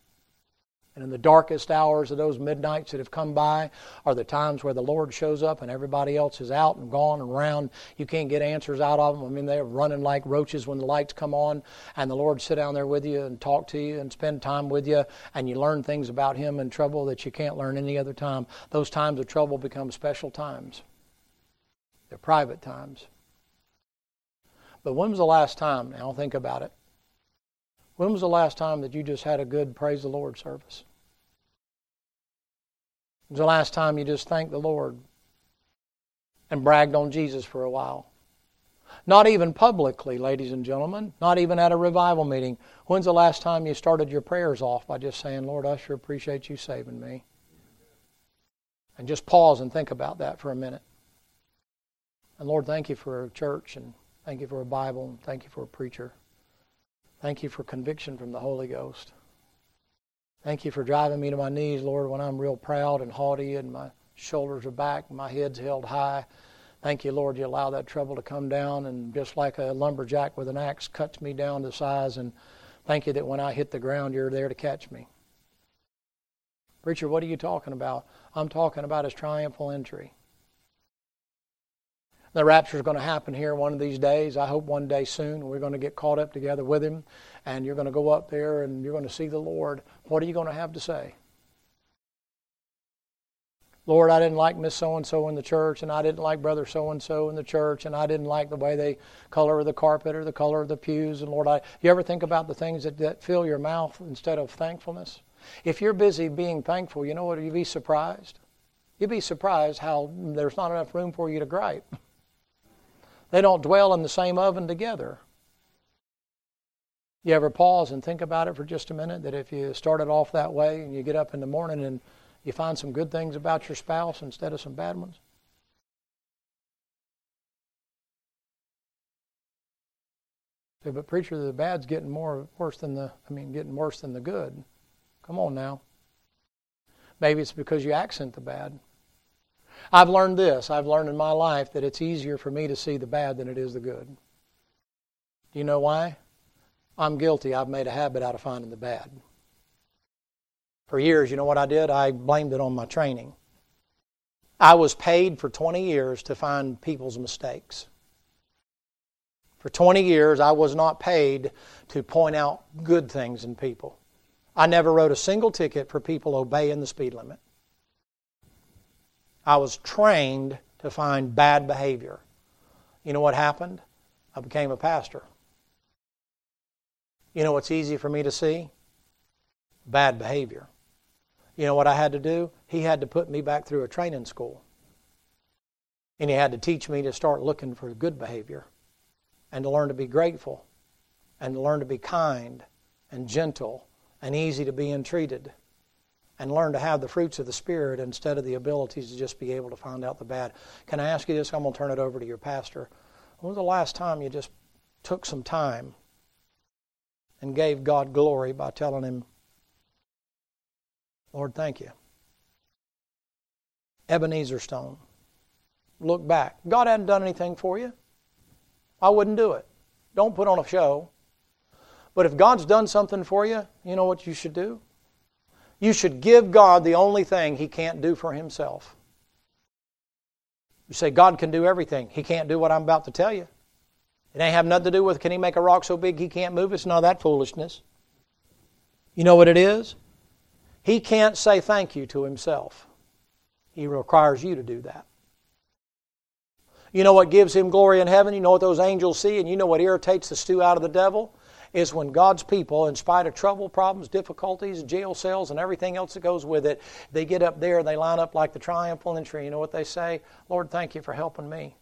And in the darkest hours of those midnights that have come by are the times where the Lord shows up and everybody else is out and gone and around. You can't get answers out of them. I mean, they're running like roaches when the lights come on, and the Lord sit down there with you and talk to you and spend time with you, and you learn things about Him in trouble that you can't learn any other time. Those times of trouble become special times. They're private times. But when was the last time? Now think about it. When was the last time that you just had a good praise the Lord service? When was the last time you just thanked the Lord and bragged on Jesus for a while? Not even publicly, ladies and gentlemen, not even at a revival meeting. When's the last time you started your prayers off by just saying, Lord, I sure appreciate you saving me? And just pause and think about that for a minute. And Lord, thank you for a church and thank you for a Bible thank you for a preacher. Thank you for conviction from the Holy Ghost. Thank you for driving me to my knees, Lord, when I'm real proud and haughty and my shoulders are back, my head's held high. Thank you, Lord, you allow that trouble to come down, and just like a lumberjack with an axe cuts me down to size. And thank you that when I hit the ground, you're there to catch me. Preacher, what are you talking about? I'm talking about his triumphal entry. The rapture is going to happen here one of these days. I hope one day soon. We're going to get caught up together with him, and you're going to go up there and you're going to see the Lord. What are you going to have to say? Lord, I didn't like Miss So and so in the church, and I didn't like Brother So and so in the church, and I didn't like the way they color the carpet or the color of the pews. And Lord, I, you ever think about the things that, that fill your mouth instead of thankfulness? If you're busy being thankful, you know what? You'd be surprised. You'd be surprised how there's not enough room for you to gripe. They don't dwell in the same oven together. You ever pause and think about it for just a minute that if you started off that way and you get up in the morning and you find some good things about your spouse instead of some bad ones? but preacher, the bad's getting more worse than the I mean getting worse than the good. Come on now. Maybe it's because you accent the bad. I've learned this. I've learned in my life that it's easier for me to see the bad than it is the good. Do you know why? I'm guilty. I've made a habit out of finding the bad. For years, you know what I did? I blamed it on my training. I was paid for 20 years to find people's mistakes. For 20 years, I was not paid to point out good things in people. I never wrote a single ticket for people obeying the speed limit. I was trained to find bad behavior. You know what happened? I became a pastor. You know what's easy for me to see? Bad behavior. You know what I had to do? He had to put me back through a training school. And he had to teach me to start looking for good behavior and to learn to be grateful and to learn to be kind and gentle and easy to be entreated and learn to have the fruits of the Spirit instead of the abilities to just be able to find out the bad. Can I ask you this? I'm going to turn it over to your pastor. When was the last time you just took some time and gave God glory by telling Him, Lord, thank you? Ebenezer Stone. Look back. God hadn't done anything for you. I wouldn't do it. Don't put on a show. But if God's done something for you, you know what you should do? You should give God the only thing He can't do for Himself. You say, God can do everything. He can't do what I'm about to tell you. It ain't have nothing to do with can He make a rock so big He can't move it? It's none of that foolishness. You know what it is? He can't say thank you to Himself. He requires you to do that. You know what gives Him glory in heaven? You know what those angels see? And you know what irritates the stew out of the devil? Is when God's people, in spite of trouble, problems, difficulties, jail cells, and everything else that goes with it, they get up there and they line up like the triumphal entry. You know what they say? Lord, thank you for helping me.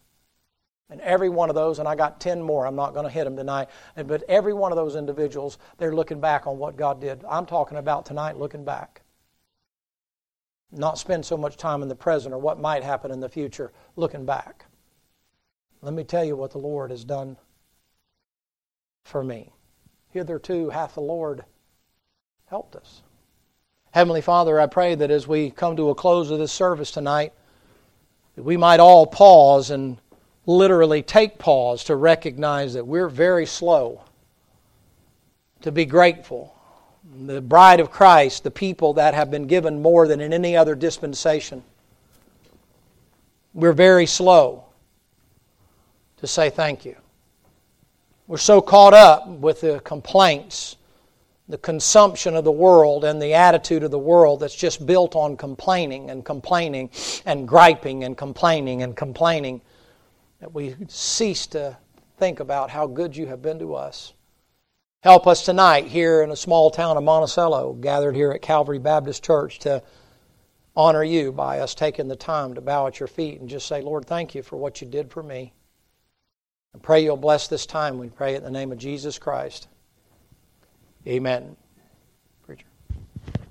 And every one of those, and I got 10 more, I'm not going to hit them tonight, but every one of those individuals, they're looking back on what God did. I'm talking about tonight looking back. Not spend so much time in the present or what might happen in the future, looking back. Let me tell you what the Lord has done for me hitherto hath the Lord helped us. Heavenly Father, I pray that as we come to a close of this service tonight, that we might all pause and literally take pause to recognize that we're very slow to be grateful. The bride of Christ, the people that have been given more than in any other dispensation, we're very slow to say thank you. We're so caught up with the complaints, the consumption of the world, and the attitude of the world that's just built on complaining and complaining and griping and complaining and complaining that we cease to think about how good you have been to us. Help us tonight here in a small town of Monticello, gathered here at Calvary Baptist Church, to honor you by us taking the time to bow at your feet and just say, Lord, thank you for what you did for me. I pray you'll bless this time. We pray in the name of Jesus Christ. Amen.